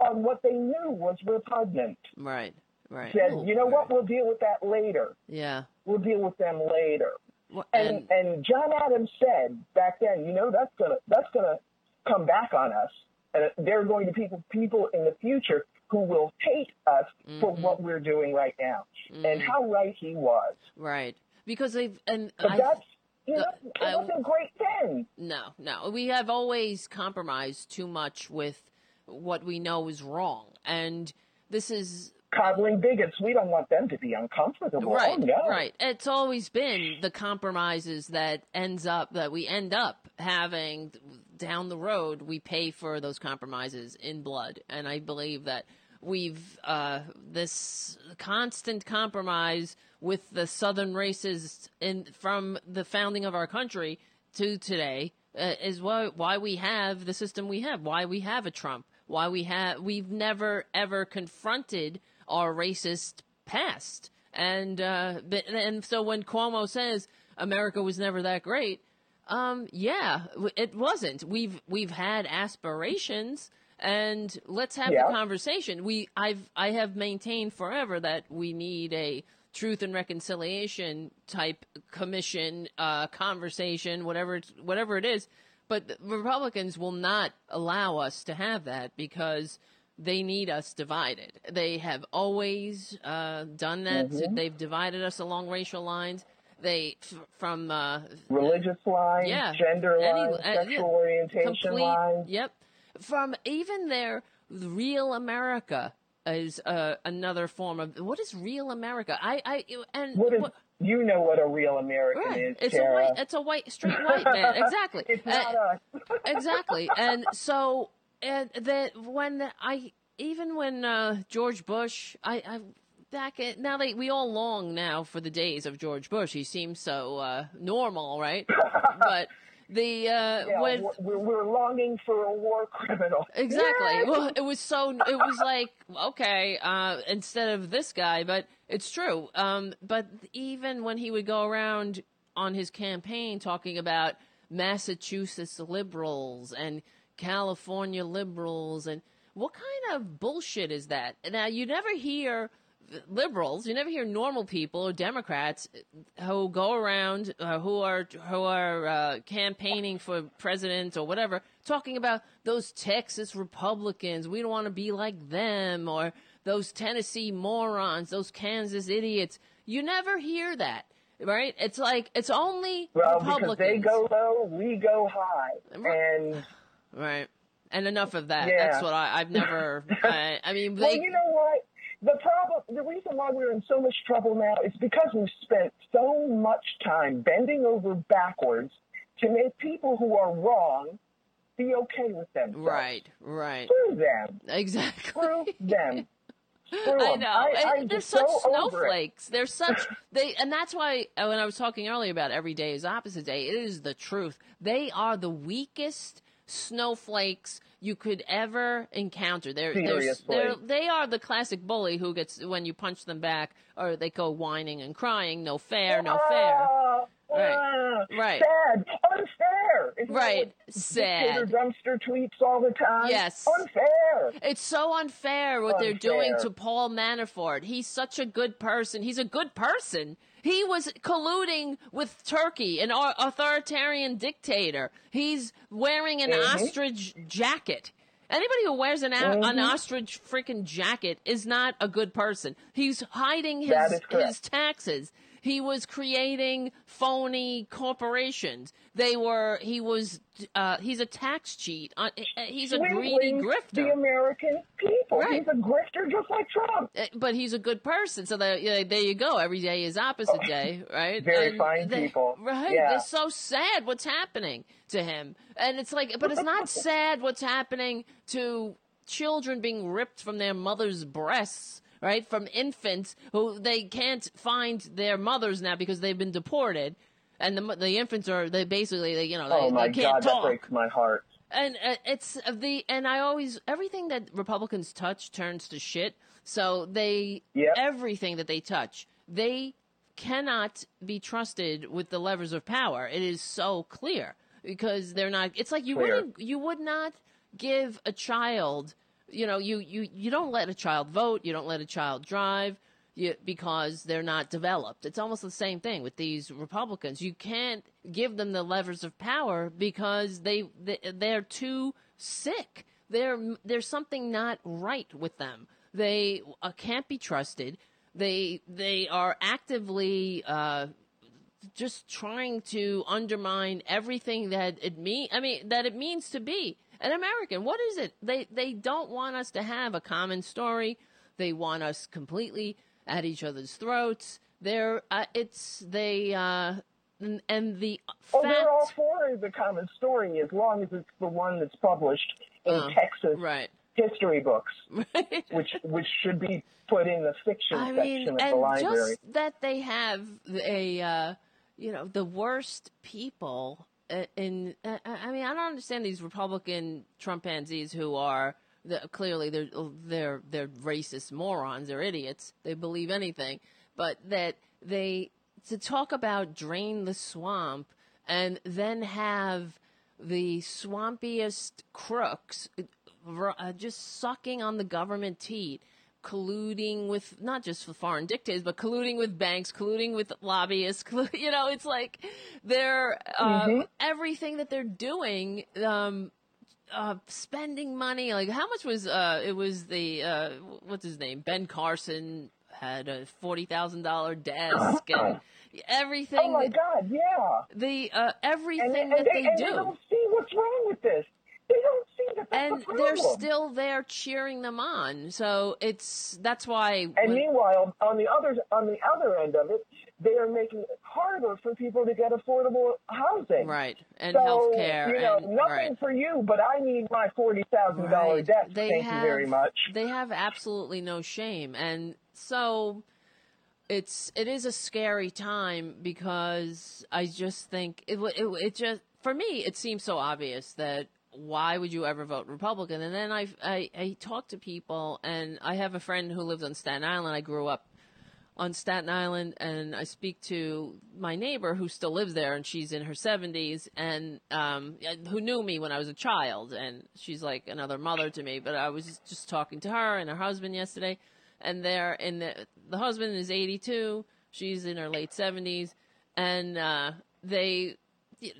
S17: on what they knew was repugnant.
S2: Right, right.
S17: Said, you know what? We'll deal with that later.
S2: Yeah.
S17: We'll deal with them later.
S2: Well,
S17: And and John Adams said back then, you know, that's gonna that's gonna come back on us, and there are going to be people people in the future who will hate us for
S2: Mm-hmm.
S17: what we're doing right now. And how right he was.
S2: Right. Because they've and
S17: But
S2: I,
S17: that's you know,
S2: I-
S17: wasn't great thing.
S2: no, no. We have always compromised too much with what we know is wrong, and this is
S17: Coddling bigots, we don't want them to be uncomfortable.
S2: right.
S17: Oh, no.
S2: Right. It's always been the compromises that ends up that we end up having down the road. We pay for those compromises in blood, and I believe that we've uh, this constant compromise with the southern races in from the founding of our country to today uh, is why why we have the system we have, why we have a Trump, why we have we've never ever confronted our racist past, and uh, and so when Cuomo says America was never that great, um, yeah, it wasn't. We've we've had aspirations, and let's have
S17: Yeah.
S2: the conversation. We I've I have maintained forever that we need a truth and reconciliation type commission uh, conversation, whatever it's, whatever it is. But the Republicans will not allow us to have that because they need us divided. They have always uh, done that.
S17: Mhm.
S2: They've divided us along racial lines. They f- from uh,
S17: Religious lines,
S2: yeah,
S17: gender
S2: any-
S17: lines,
S2: uh, yeah,
S17: sexual orientation
S2: complete-
S17: lines.
S2: Yep. From even their real America is uh, another form of what is real America? I I and
S17: What is,
S2: what-
S17: you know what a real American
S2: Right.
S17: is,
S2: It's a white. It's a white, straight white man. Exactly.
S17: it's
S2: Uh,
S17: us.
S2: exactly. And so, and that when I even when uh, George Bush, I, I back at now they we all long now for the days of George Bush. He seems so uh, normal, right? but the uh,
S17: Yeah,
S2: when
S17: we're, we're longing for a war criminal.
S2: Exactly.
S17: Yay!
S2: Well, it was so. It was like okay, uh, instead of this guy, but it's true. Um, but even when he would go around on his campaign talking about Massachusetts liberals and California liberals, and what kind of bullshit is that? Now you never hear liberals, you never hear normal people or Democrats who go around uh, who are who are uh, campaigning for president or whatever talking about those Texas Republicans. We don't want to be like them or those Tennessee morons, those Kansas idiots. You never hear that, right? It's like it's only
S17: Well, because they go low, we go high, and
S2: right. And enough of that.
S17: Yeah.
S2: That's what I, I've never. I, I mean,
S17: well, you know what? The problem, the reason why we're in so much trouble now is because we've spent so much time bending over backwards to make people who are wrong be okay with themselves.
S2: right, right,
S17: Screw them.
S2: exactly.
S17: Screw them. Screw
S2: I know.
S17: I, I'm
S2: they're such
S17: so
S2: snowflakes. They're such they, and that's why uh, when I was talking earlier about every day is opposite day, it is the truth. They are the weakest snowflakes you could ever encounter. They're, they're, they're they are the classic bully who gets when you punch them back or they go whining and crying. No fair, no fair.
S17: Ah,
S2: Right.
S17: ah,
S2: Right.
S17: Sad. Unfair. Isn't
S2: Right. Sad.
S17: Dumpster tweets all the time.
S2: Yes.
S17: Unfair.
S2: It's so unfair what they're doing to Paul Manafort. He's such a good person. He's a good person. He was colluding with Turkey, an authoritarian dictator. He's wearing an
S17: Mhm.
S2: ostrich jacket. Anybody who wears an, a- an ostrich freaking jacket is not a good person. He's hiding his
S17: That is correct.
S2: his taxes. He was creating phony corporations. They were. He was. Uh, he's a tax cheat. Uh, he's a greedy
S17: Swindling
S2: grifter.
S17: The American people.
S2: Right.
S17: He's a grifter just like Trump.
S2: Uh, But he's a good person, so there, yeah, there you go. Every day is opposite day, right?
S17: Very fine
S2: they-
S17: people.
S2: right?
S17: Yeah.
S2: They're so sad what's happening to him, and it's like, but it's not sad what's happening to children being ripped from their mother's breasts, right? From infants who they can't find their mothers now because they've been deported, and the the infants are they basically they, you know they,
S17: oh my
S2: they can't
S17: God,
S2: talk
S17: that breaks my heart.
S2: and uh, it's the and I always everything that Republicans touch turns to shit. So they
S17: Yep.
S2: everything that they touch, they cannot be trusted with the levers of power. It is so clear because they're not. It's like you
S17: Clear.
S2: wouldn't you would not give a child. You know, you you you don't let a child vote. You don't let a child drive. You, because they're not developed. It's almost the same thing with these Republicans. You can't give them the levers of power because they, they they're too sick. They're, there's something not right with them. They uh, can't be trusted. They they are actively uh, just trying to undermine everything that it mean. I mean that it means to be an American. What is it? They they don't want us to have a common story. They want us completely at each other's throats. They're uh, it's they uh, and, and the
S17: Oh,
S2: fact.
S17: they're all for the common story as long as it's the one that's published in
S2: Uh,
S17: Texas
S2: right.
S17: history books, which which should be put in the fiction
S2: I
S17: section
S2: mean,
S17: of the
S2: and
S17: library.
S2: just that they have a, uh, you know, the worst people Uh, I mean, I don't understand these Republican Trumpanzees who are the, clearly they're they're they're racist morons. They're idiots. They believe anything, but that they to talk about drain the swamp and then have the swampiest crooks uh, just sucking on the government teat, colluding with not just for foreign dictators, but colluding with banks, colluding with lobbyists. You know, it's like they're uh,
S17: Mhm.
S2: everything that they're doing. Um, uh, spending money like how much was uh it was the uh what's his name Ben Carson had a forty thousand dollar desk and everything
S17: Oh my
S2: that-
S17: God, yeah.
S2: the uh everything
S17: and,
S2: that
S17: and
S2: they
S17: and
S2: do
S17: They don't see what's wrong with this. They don't that
S2: and
S17: the
S2: they're still there cheering them on. So it's that's why.
S17: And
S2: when-
S17: meanwhile, on the other on the other end of it, they are making it harder for people to get affordable housing.
S2: Right, and
S17: so,
S2: healthcare
S17: You know,
S2: and-
S17: nothing
S2: right.
S17: for you, but I need my forty thousand dollar
S2: Right.
S17: desk.
S2: They
S17: Thank
S2: have,
S17: you very much.
S2: They have absolutely no shame, and so it's it is a scary time because I just think it it, it just for me it seems so obvious that why would you ever vote Republican? And then I I I talk to people, and I have a friend who lives on Staten Island. I grew up on Staten Island, and I speak to my neighbor who still lives there, and she's in her seventies, and um, who knew me when I was a child, and she's like another mother to me. But I was just talking to her and her husband yesterday, and they're in the the husband is eighty two, she's in her late seventies, and uh, they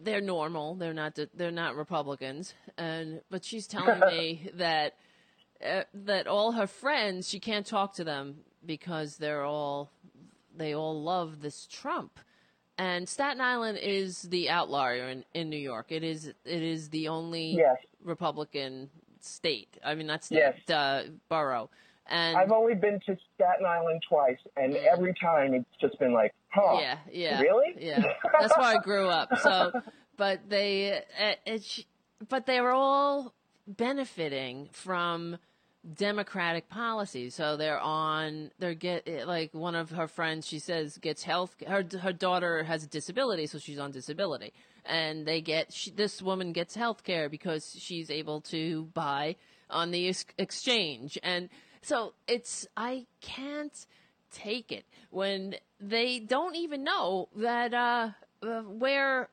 S2: they're normal. They're not they're not Republicans, and but she's telling me that uh, that all her friends she can't talk to them because they're all they all love this Trump. And Staten Island is the outlier in, in New York. It is it is the only
S17: Yes.
S2: Republican state. I mean, that's
S17: Yes.
S2: uh, borough. And
S17: I've only been to Staten Island twice, and every time it's just been like, huh?
S2: Yeah, yeah.
S17: Really?
S2: Yeah. That's where I grew up. So, but they, uh, it's, but they were all benefiting from democratic policies. So they're on they're get like one of her friends she says gets health her her daughter has a disability so she's on disability and they get she, this woman gets health care because she's able to buy on the ex- exchange and so it's I can't take it when they don't even know that uh, uh where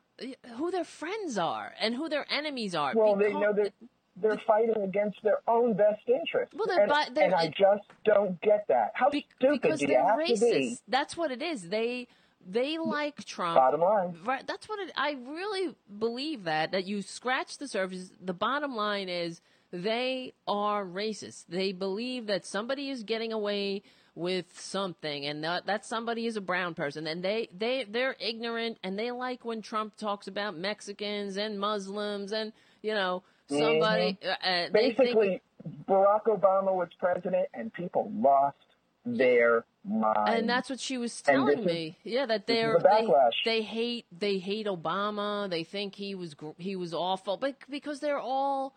S2: who their friends are and who their enemies are.
S17: Well, they know that they're fighting against their own best interests.
S2: Well, they're
S17: and,
S2: they're-
S17: and I just don't get that. How stupid
S2: because
S17: do you have to be?
S2: racist. That's what it is. They they like Trump.
S17: Bottom line.
S2: Right. That's what it. I really believe that that you scratch the surface. The bottom line is they are racist. They believe that somebody is getting away with something and that, that somebody is a brown person and they they they're ignorant and they like when Trump talks about Mexicans and Muslims and you know somebody
S17: Mhm.
S2: uh, they think
S17: Basically, Barack Obama was president, and people lost their mind.
S2: and that's what she was telling me. yeah, that they're
S17: the
S2: they, they hate they hate Obama. They think he was he was awful, but because they're all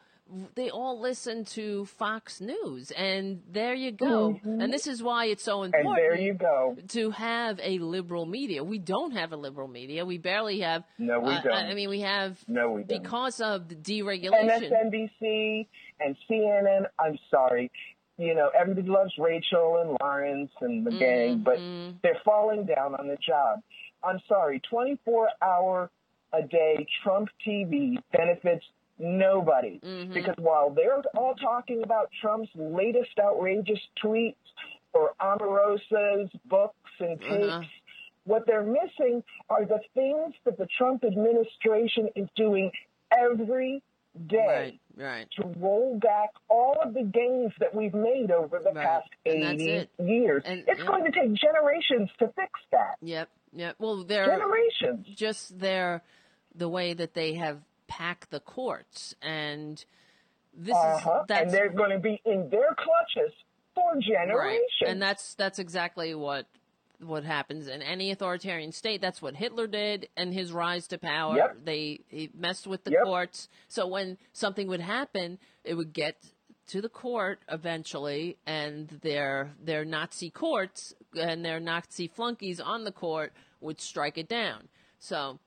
S2: they all listen to Fox News, and there you go.
S17: Mhm.
S2: And this is why it's so important.
S17: And there you go.
S2: To have a liberal media, we don't have a liberal media. We barely have.
S17: No, we
S2: uh,
S17: don't.
S2: I mean, we have
S17: No, we don't.
S2: because of the deregulation.
S17: MSNBC and CNN. I'm sorry. You know, everybody loves Rachel and Lawrence and the gang, but
S2: Mm-hmm.
S17: they're falling down on the job. I'm sorry. 24 hour a day Trump TV benefits nobody
S2: Mm-hmm.
S17: because while they're all talking about Trump's latest outrageous tweets or Omarosa's books and tapes,
S2: Uh-huh.
S17: what they're missing are the things that the Trump administration is doing every day
S2: Right, right.
S17: to roll back all of the gains that we've made over the past
S2: And
S17: 80
S2: it.
S17: years.
S2: And-
S17: it's
S2: yeah.
S17: going to take generations to fix that.
S2: Yep, yep. Well, they're
S17: Generations.
S2: Just their the way that they have packed the courts, and this
S17: Uh-huh.
S2: is that's
S17: And they're going to be in their clutches for generations.
S2: right, and that's that's exactly what what happens in any authoritarian state. That's what Hitler did and his rise to power.
S17: Yep.
S2: They he messed with the
S17: Yep.
S2: courts, so when something would happen, it would get to the court eventually, and their their Nazi courts and their Nazi flunkies on the court would strike it down. So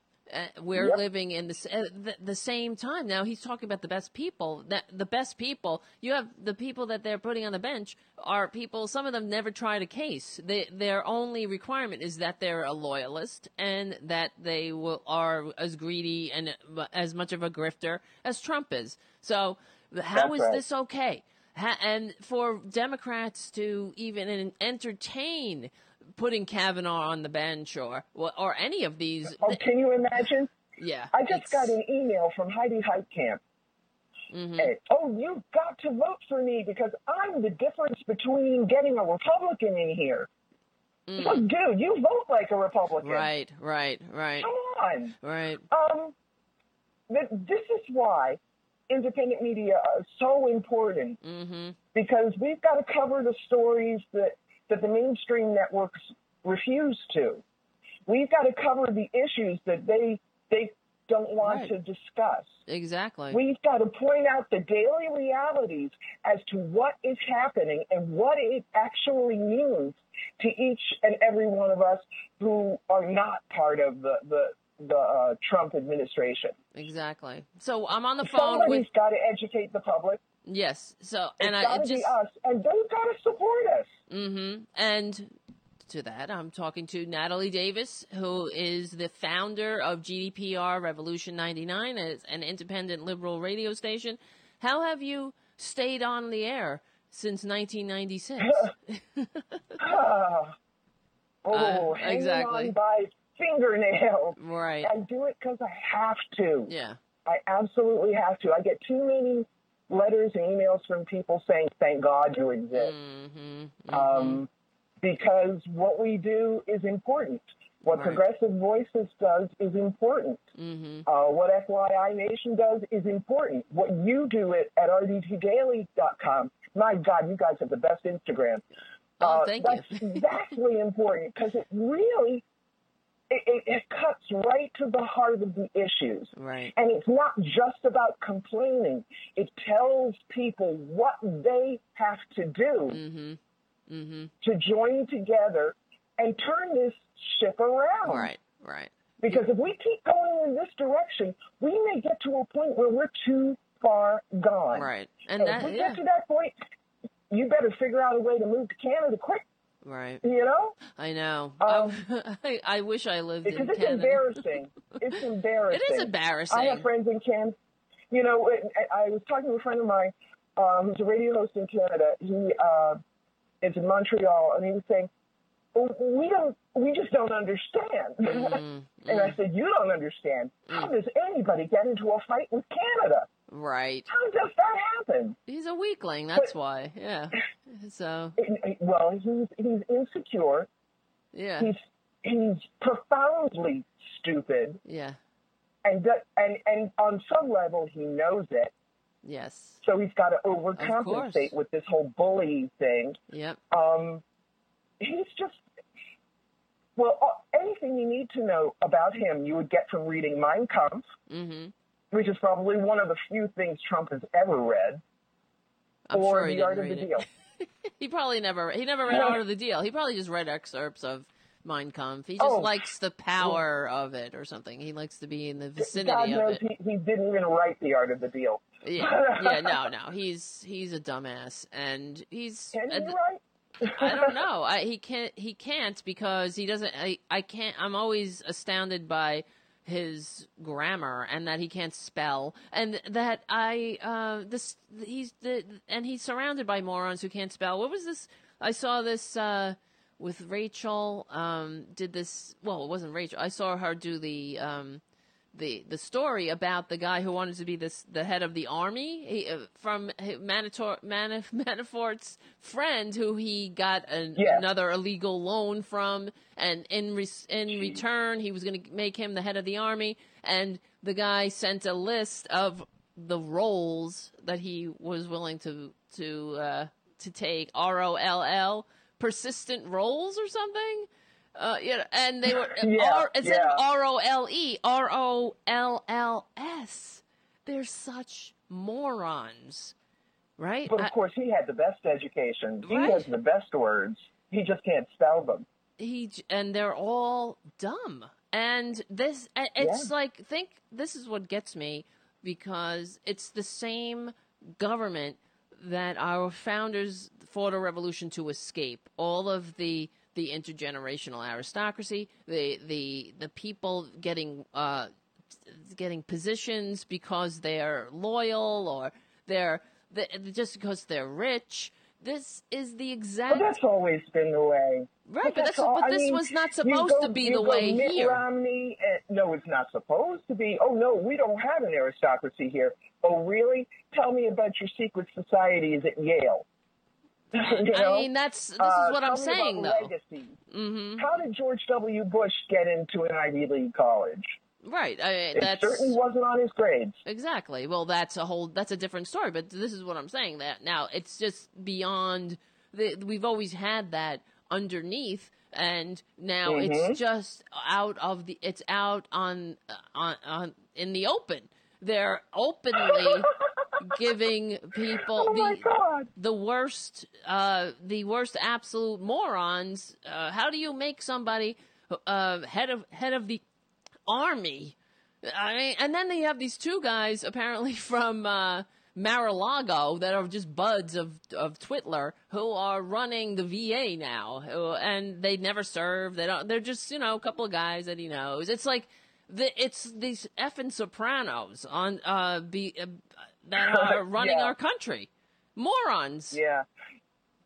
S2: we're
S17: Yep.
S2: living in this, uh, the, the same time now. He's talking about the best people. That the best people. You have the people that they're putting on the bench are people. Some of them never tried a case. They, their only requirement is that they're a loyalist and that they will, are as greedy and uh, as much of a grifter as Trump is. So how
S17: That's
S2: is
S17: right.
S2: this okay? Ha- and for Democrats to even entertain putting Kavanaugh on the bench or or any of these,
S17: Oh, can you imagine?
S2: yeah,
S17: I just
S2: it's-
S17: got an email from Heidi Heitkamp.
S2: Mhm.
S17: Hey, oh, you've got to vote for me because I'm the difference between getting a Republican in here. Look, dude, you vote like a Republican.
S2: Mm. Right, right, right,
S17: Come on.
S2: right.
S17: Um, this is why independent media is so important
S2: Mm-hmm.
S17: because we've got to cover the stories that, that the mainstream networks refuse to. We've got to cover the issues that they they don't want
S2: Right.
S17: to discuss.
S2: Exactly.
S17: We've got to point out the daily realities as to what is happening and what it actually means to each and every one of us who are not part of the the, the uh, Trump administration.
S2: exactly. So I'm on the phone
S17: Somebody's
S2: with
S17: got to educate the public.
S2: Yes. So
S17: It's
S2: and I
S17: got
S2: it just
S17: us, and they've got to support us.
S2: Mm-hmm. And to that, I'm talking to Natalie Davis, who is the founder of GDPR Revolution 99, as an independent liberal radio station. How have you stayed on the air since 1996?
S17: Ah. oh,
S2: Uh, exactly.
S17: on by fingernails.
S2: Right.
S17: I do it because I have to.
S2: yeah.
S17: I absolutely have to. I get too many letters and emails from people saying, "Thank God you exist,"
S2: Mm-hmm.
S17: um, because what we do is important. What
S2: Right.
S17: Progressive Voices does is important.
S2: Mm-hmm.
S17: Uh, what FYI Nation does is important. What you do at, at rdtdaily.com, my God, you guys have the best Instagram.
S2: Oh,
S17: Uh,
S2: thank
S17: that's vastly important because it really it, it, it cuts right to the heart of the issues.
S2: Right.
S17: And it's not just about complaining. It tells people what they have to do
S2: Mm-hmm. Mm-hmm.
S17: to join together and turn this ship around.
S2: Right. Right.
S17: Because if we keep going in this direction, we may get to a point where we're too far gone.
S2: Right.
S17: And,
S2: And
S17: if we
S2: yeah.
S17: get to that point, you better figure out a way to move to Canada quick.
S2: Right.
S17: You know?
S2: I know.
S17: Um,
S2: I, I wish I lived
S17: Because
S2: in
S17: it's
S2: Canada.
S17: embarrassing. It's embarrassing.
S2: It is embarrassing.
S17: I have friends in Canada. You know, I I was talking to a friend of mine um, who's a radio host in Canada. He uh, is in Montreal, and he was saying, "Oh, "We don't, we just don't understand."
S2: Mm-hmm.
S17: and I said, "You don't understand. How does anybody get into a fight with Canada?
S2: Right.
S17: How does that happen?"
S2: He's a weakling. That's why. Yeah. So.
S17: Well, he's he's insecure.
S2: Yeah.
S17: He's he's profoundly stupid,
S2: Yeah.
S17: and and and on some level he knows it.
S2: Yes.
S17: So he's got to overcompensate with this whole bully thing.
S2: Yep.
S17: Um, he's just well, anything you need to know about him, you would get from reading Mein Kampf,
S2: Mm-hmm.
S17: Which is probably one of the few things Trump has ever read,
S2: I'm
S17: or
S2: sure he
S17: The Art of the
S2: read it.
S17: Deal.
S2: He probably never. He never read
S17: No.
S2: Art of the Deal. He probably just read excerpts of Mein Kampf. He just
S17: Oh.
S2: likes the power of it or something. He likes to be in the vicinity
S17: God
S2: of it.
S17: he, he didn't even write The Art of the Deal.
S2: Yeah, yeah, no, no. He's he's a dumbass, and he's.
S17: Can he write?
S2: I don't know. I, he can't. He can't because he doesn't. I, I can't. I'm always astounded by his grammar and that he can't spell and that I uh this he's the and he's surrounded by morons who can't spell. What was this? I saw this uh with Rachel. Um, did this? Well, it wasn't Rachel. I saw her do the um the the story about the guy who wanted to be this the head of the army. He, uh, from Manitor, Manaf, Manafort's friend who he got an, another illegal loan from. And in re, in return he was going to make him the head of the army. And the guy sent a list of the roles that he was willing to to uh, to take. R O L L persistent roles or something uh, you know, and they were
S17: Yeah,
S2: R, instead of
S17: yeah.
S2: R O L E, R O L L S. They're such morons, right?
S17: But of
S2: I-
S17: course, he had the best education. He
S2: Right.
S17: has the best words. He just can't spell them.
S2: he and they're all dumb. And this, it's
S17: Yeah.
S2: like think this is what gets me because it's the same government that our founders fought a revolution to escape. All of the the intergenerational aristocracy, the the the people getting uh, getting positions because they're loyal or they're, they just because they're rich. This is the exact.
S17: But that's always been the way.
S2: Right, but
S17: that's
S2: that's-
S17: all-
S2: but this
S17: mean,
S2: was not supposed
S17: go-
S2: to be the way
S17: Mitt
S2: here.
S17: Romney, and, no, it's not supposed to be. Oh no, we don't have an aristocracy here. Oh really? Tell me about your secret societies at Yale. You
S2: I mean, that's this
S17: Uh,
S2: is what
S17: tell
S2: I'm saying, though. Mm-hmm.
S17: How did George W. Bush get into an Ivy League college?
S2: Right. I,
S17: It certainly wasn't on his grades.
S2: exactly. Well, that's a whole. That's a different story. But this is what I'm saying. That now it's just beyond. The, we've always had that underneath, and now
S17: Mhm.
S2: it's just out of the. It's out on on on in the open. They're openly giving people
S17: Oh
S2: the the worst uh the worst absolute morons uh, how do you make somebody uh head of head of the army i mean and then they have these two guys apparently from uh Mar-a-Lago that are just buds of of Twitler who are running the VA now, who, and they never serve. They don't. They're just you know a couple of guys that he knows. It's like the it's these effing Sopranos on uh be uh, that are running
S17: Yeah.
S2: our country, morons.
S17: Yeah.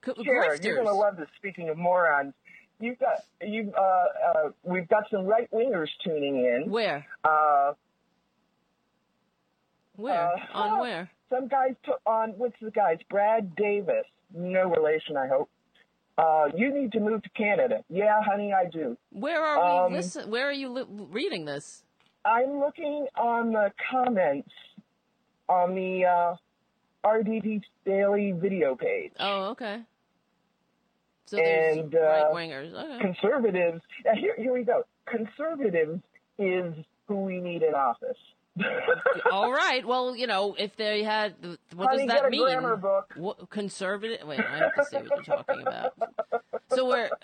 S2: C-
S17: Sure, you're gonna love this. Speaking of morons, you've got you. Uh, uh, we've got some right wingers tuning in.
S2: Where?
S17: Uh,
S2: Where?
S17: uh,
S2: on where?
S17: Some guys took on what's the guy's Brad Davis. No relation, I hope. Uh, you need to move to Canada. Yeah, honey, I do.
S2: Where are
S17: Um,
S2: we? Listen, where are you li- reading this?
S17: I'm looking on the comments on the uh, RDT Daily video page.
S2: Oh, okay. So there's
S17: and uh,
S2: right wingers. Okay.
S17: conservatives. Now here, here we go. conservatives is who we need in office.
S2: All right. Well, you know, if they had, what
S17: Honey,
S2: does that mean?
S17: grammar book.
S2: What, conservative? Wait, I have to see what you're talking about. So we're.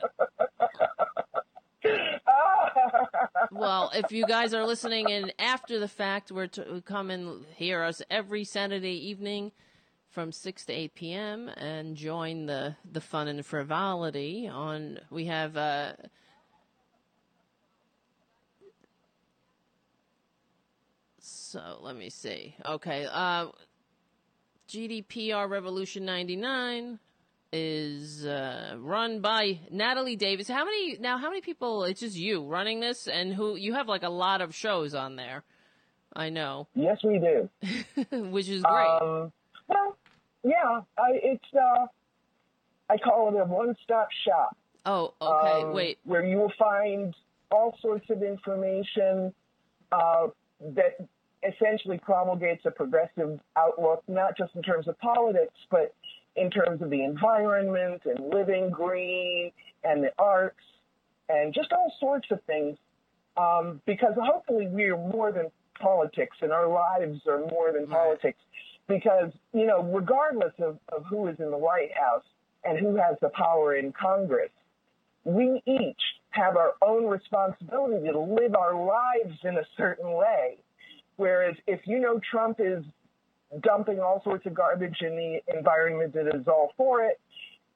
S2: well, if you guys are listening in after the fact, we're to come and hear us every Saturday evening from 6 to 8 p.m. and join the, the fun and frivolity on. We have. Uh, so let me see. Okay. Uh, GDPR Revolution 99 is uh, run by Natalie Davis. How many now? How many people? It's just you running this, and who you have like a lot of shows on there. I know.
S17: Yes, we do.
S2: Which is great.
S17: Um, well, yeah, I, it's uh, I call it a one-stop shop.
S2: Oh, okay.
S17: um,
S2: Wait.
S17: Where you will find all sorts of information uh, that essentially promulgates a progressive outlook, not just in terms of politics, but in terms of the environment and living green and the arts and just all sorts of things. Um, because hopefully we are more than politics and our lives are more than politics. Because, you know, regardless of, of who is in the White House and who has the power in Congress, we each have our own responsibility to live our lives in a certain way. Whereas if you know Trump is dumping all sorts of garbage in the environment that is all for it,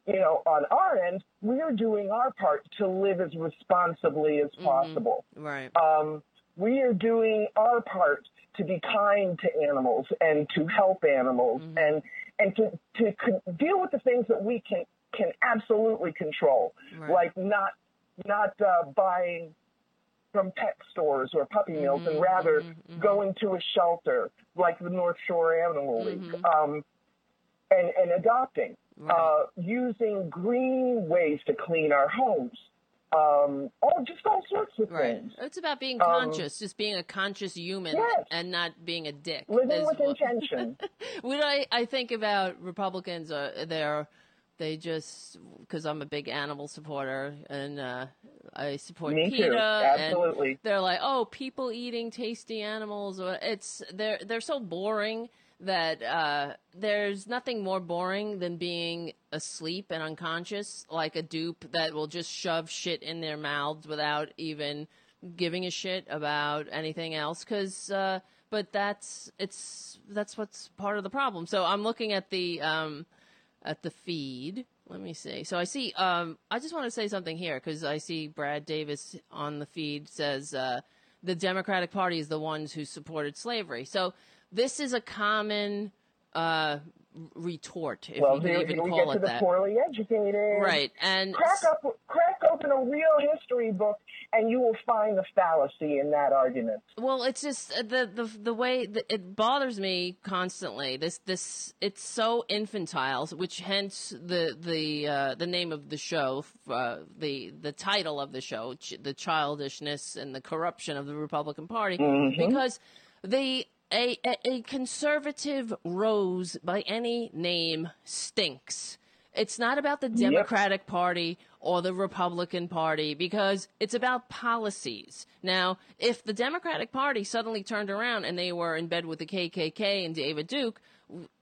S17: you know, on our end, we are doing our part to live as responsibly as possible.
S2: Right.
S17: Um, we are doing our part to be kind to animals and to help animals and and to to deal with the things that we can can absolutely control,
S2: Right.
S17: like not not uh, buying from pet stores or puppy mills, and rather going to a shelter like the North Shore Animal League, um, and and adopting, uh, using green ways to clean our homes, um, all just all sorts of
S2: Right.
S17: things.
S2: It's about being
S17: Um,
S2: conscious, just being a conscious human
S17: Yes.
S2: and not being a dick.
S17: Living with
S2: what-
S17: intention.
S2: when I, I think about Republicans, uh, they're they just because I'm a big animal supporter and uh, I support
S17: Me too. Absolutely.
S2: And they're like, oh, people eating tasty animals. Or it's they're they're so boring that uh, there's nothing more boring than being asleep and unconscious, like a dupe that will just shove shit in their mouths without even giving a shit about anything else. Because, uh, but that's it's that's what's part of the problem. So I'm looking at the um, at the feed. Let me see. So I see. Um, I just want to say something here because I see Brad Davis on the feed says uh, the Democratic Party is the ones who supported slavery. So this is a common uh, retort, if
S17: well,
S2: you can even
S17: here we
S2: call
S17: get
S2: it
S17: to the
S2: that.
S17: poorly educated.
S2: Right, and
S17: crack up, crack open a real history book, and you will find the fallacy in that argument.
S2: Well, it's just uh, the the the way it bothers me constantly. This this it's so infantile, which hence the the uh, the name of the show, uh, the the title of the show, ch- the childishness and the corruption of the Republican Party,
S17: Mhm.
S2: because the a a conservative rose by any name stinks. It's not about the
S17: Yep.
S2: Democratic Party or the Republican Party because it's about policies. Now, if the Democratic Party suddenly turned around and they were in bed with the KKK and David Duke,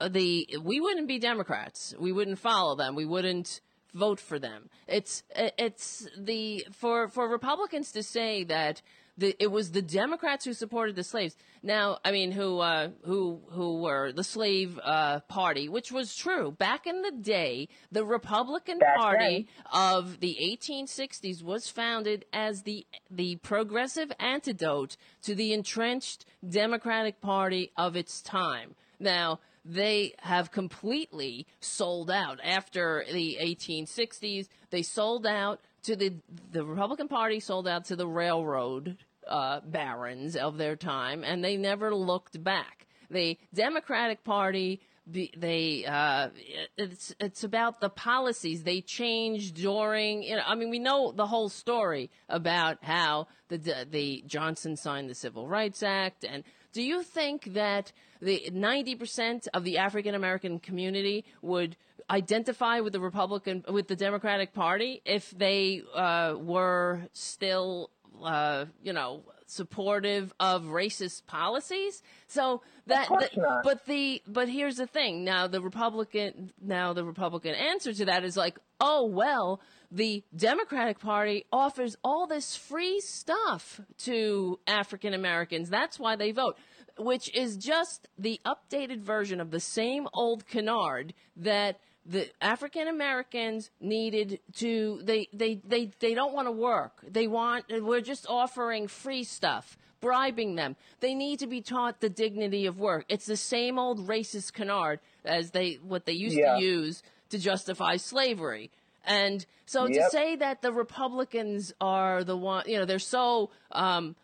S2: the we wouldn't be Democrats. We wouldn't follow them. We wouldn't vote for them. It's uh, it's the for for Republicans to say that the, it was the Democrats who supported the slaves. Now, I mean, who uh, who who were the slave uh, party, which was true back in the day. The Republican Party of the 1860s was founded as the the progressive antidote to the entrenched Democratic Party of its time. Now, they have completely sold out after the 1860s. They sold out to the the Republican Party sold out to the railroad uh, barons of their time, and they never looked back. The Democratic Party. They uh, it's it's about the policies they changed during. You know, I mean, we know the whole story about how the the Johnson signed the Civil Rights Act, and do you think that the 90% of the African American community would identify with the Republican, with the Democratic Party if they uh, were still uh, you know, supportive of racist policies. So that,
S17: not.
S2: but the but here's the thing. Now the Republican now the Republican answer to that is like, oh well, the Democratic Party offers all this free stuff to African Americans. That's why they vote. Which is just the updated version of the same old canard that the African Americans needed to they they they, they don't want to work. They want we're just offering free stuff, bribing them. They need to be taught the dignity of work. It's the same old racist canard as they what they used
S17: Yeah.
S2: to use to justify slavery. And so to say that the Republicans are the one, you know, they're so um,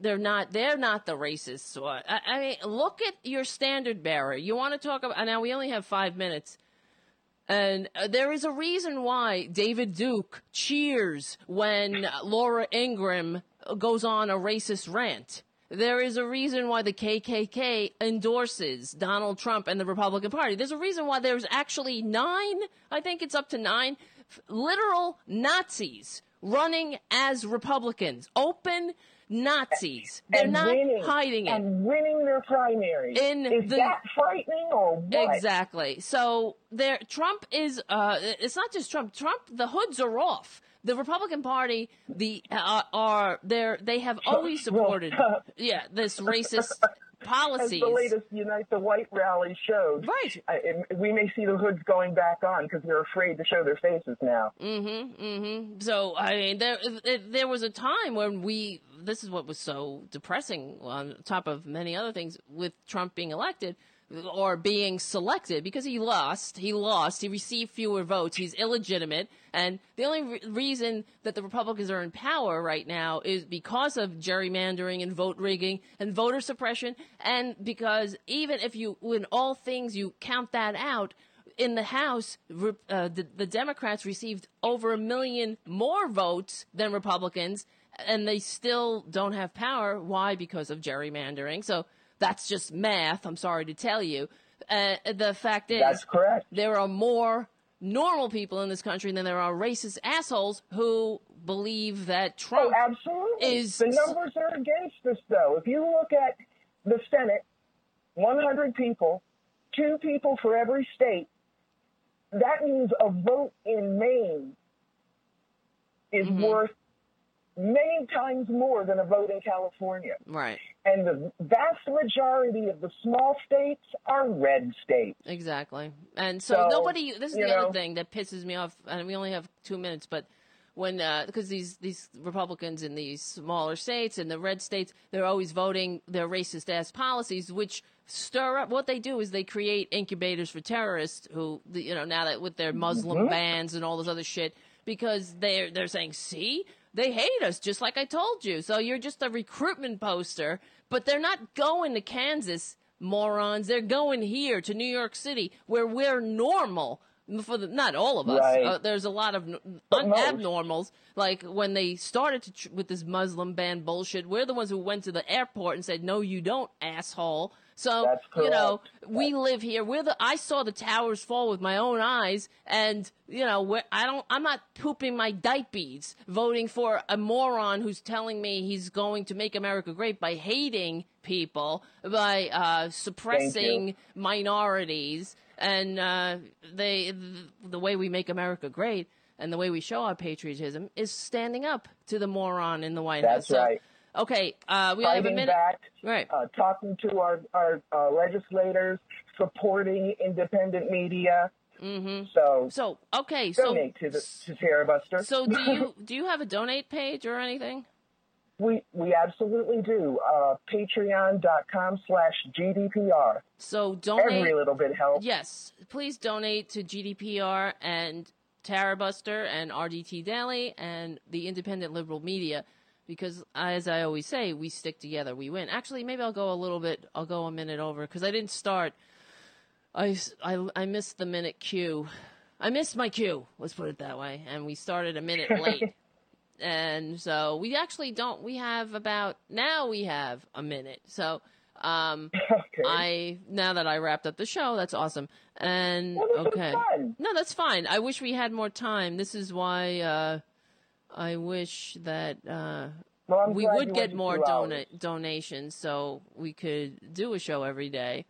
S2: they're not they're not the racists. I, I mean, look at your standard bearer. You want to talk about now? We only have five minutes. And uh, there is a reason why David Duke cheers when Laura Ingraham goes on a racist rant. There is a reason why the KKK endorses Donald Trump and the Republican Party. There's a reason why there's actually nine, I think it's up to nine, literal Nazis running as Republicans. Open Nazis. They're
S17: and
S2: not
S17: winning,
S2: hiding it.
S17: and winning their primaries.
S2: In
S17: is
S2: the-
S17: that frightening or what?
S2: Exactly. So there, Trump is. Uh, it's not just Trump. Trump. The hoods are off. The Republican Party, the uh, are there. They have always supported. yeah, this racist
S17: As the latest Unite the White rally showed,
S2: right?
S17: we may see the hoods going back on because they're afraid to show their faces now.
S2: Mm-hmm. Mm-hmm. So I mean, there there was a time when we. This is what was so depressing, on top of many other things, with Trump being elected or being selected because he lost. He lost. He received fewer votes. He's illegitimate, and the only re- reason that the Republicans are in power right now is because of gerrymandering and vote rigging and voter suppression, and because even if you, in all things, you count that out in the House, uh, the, the Democrats received over a million more votes than Republicans, and they still don't have power. Why? Because of gerrymandering. So that's just math. I'm sorry to tell you. Uh, the fact is,
S17: That's correct.
S2: There are more normal people in this country than there are racist assholes who believe that Trump
S17: Oh, absolutely.
S2: is
S17: the numbers are against us, though. If you look at the Senate, 100 people, two people for every state, that means a vote in Maine is
S2: Mm-hmm.
S17: worth many times more than a vote in California.
S2: right.
S17: And the vast majority of the small states are red states.
S2: Exactly. And so,
S17: So,
S2: nobody. This is the other thing that pisses me off, and we only have two minutes, but when because these these Republicans in these smaller states and the red states, they're always voting their racist ass policies, which stir up. What they do is they create incubators for terrorists who, you know, now that with their Muslim
S17: Mhm.
S2: bans and all this other shit, because they're they're saying, see. They hate us, just like I told you. So you're just a recruitment poster, but they're not going to Kansas morons. They're going here to New York City, where we're normal. For the, not all of us.
S17: Right.
S2: Uh, there's a lot of un- abnormals. Like when they started to tr- with this Muslim ban bullshit, we're the ones who went to the airport and said, "No, you don't, asshole." So you know, we live here. We're the. I saw the towers fall with my own eyes, and you know, I don't. I'm not pooping my diapers voting for a moron who's telling me he's going to make America great by hating people, by uh, suppressing minorities, and uh, they the way we make America great and the way we show our patriotism is standing up to the moron in the White
S17: That's
S2: House. So,
S17: right.
S2: Okay, uh, we only have a minute.
S17: back,
S2: Right.
S17: uh, talking to our, our uh, legislators, supporting independent media.
S2: Mm-hmm.
S17: So,
S2: so okay, so
S17: donate to the to Terrorbuster.
S2: So do you do you have a donate page or anything?
S17: we we absolutely do. Uh, Patreon.com slash GDPR.
S2: So donate
S17: Every little bit helps.
S2: Yes, please donate to GDPR and Terrorbuster and RDT Daily and the Independent Liberal Media because, as I always say, we stick together, we win. Actually, maybe I'll go a little bit. I'll go a minute over because I didn't start. I, I, I missed the minute cue. I missed my cue. Let's put it that way. And we started a minute late. and so we actually don't. We have about now. We have a minute. So um, I now that I wrapped up the show, that's awesome. And
S17: Well,
S2: okay, no, that's fine. I wish we had more time. This is why uh, I wish that uh,
S17: Well,
S2: we would get more dona- donations, so we could do a show every day.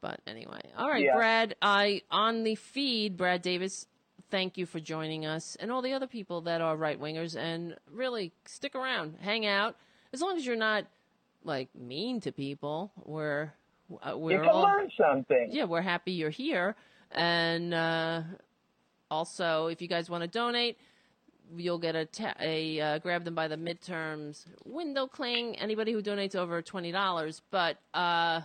S2: But anyway, all right,
S17: Yeah.
S2: Brad. I on the feed, Brad Davis. Thank you for joining us, and all the other people that are right wingers. And really, stick around, hang out. As long as you're not like mean to people, we're uh, we're
S17: You can
S2: all
S17: learn something.
S2: yeah, we're happy you're here. And uh, also, if you guys want to donate, you'll get a, ta- a uh, grab them by the midterms window cling. Anybody who donates over twenty dollars, but uh,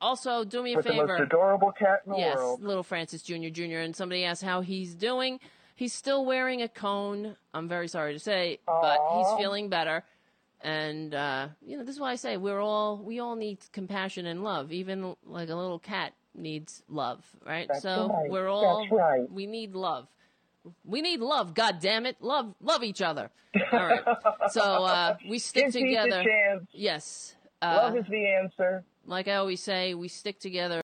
S2: also do me a
S17: With the
S2: favor.
S17: most adorable cat in the
S2: yes,
S17: world.
S2: little Francis Jr. Jr. And somebody asked how he's doing. He's still wearing a cone. I'm very sorry to say, but he's feeling better. And uh, you know, this is why I say we're all we all need compassion and love. Even like a little cat needs love, right?
S17: That's
S2: so
S17: right.
S2: we're all
S17: That's right.
S2: we need love. We need love. God damn it, love love each other. All right. so uh, we stick
S17: Give
S2: together. Yes. Uh,
S17: Love is the answer.
S2: like I always say, we stick together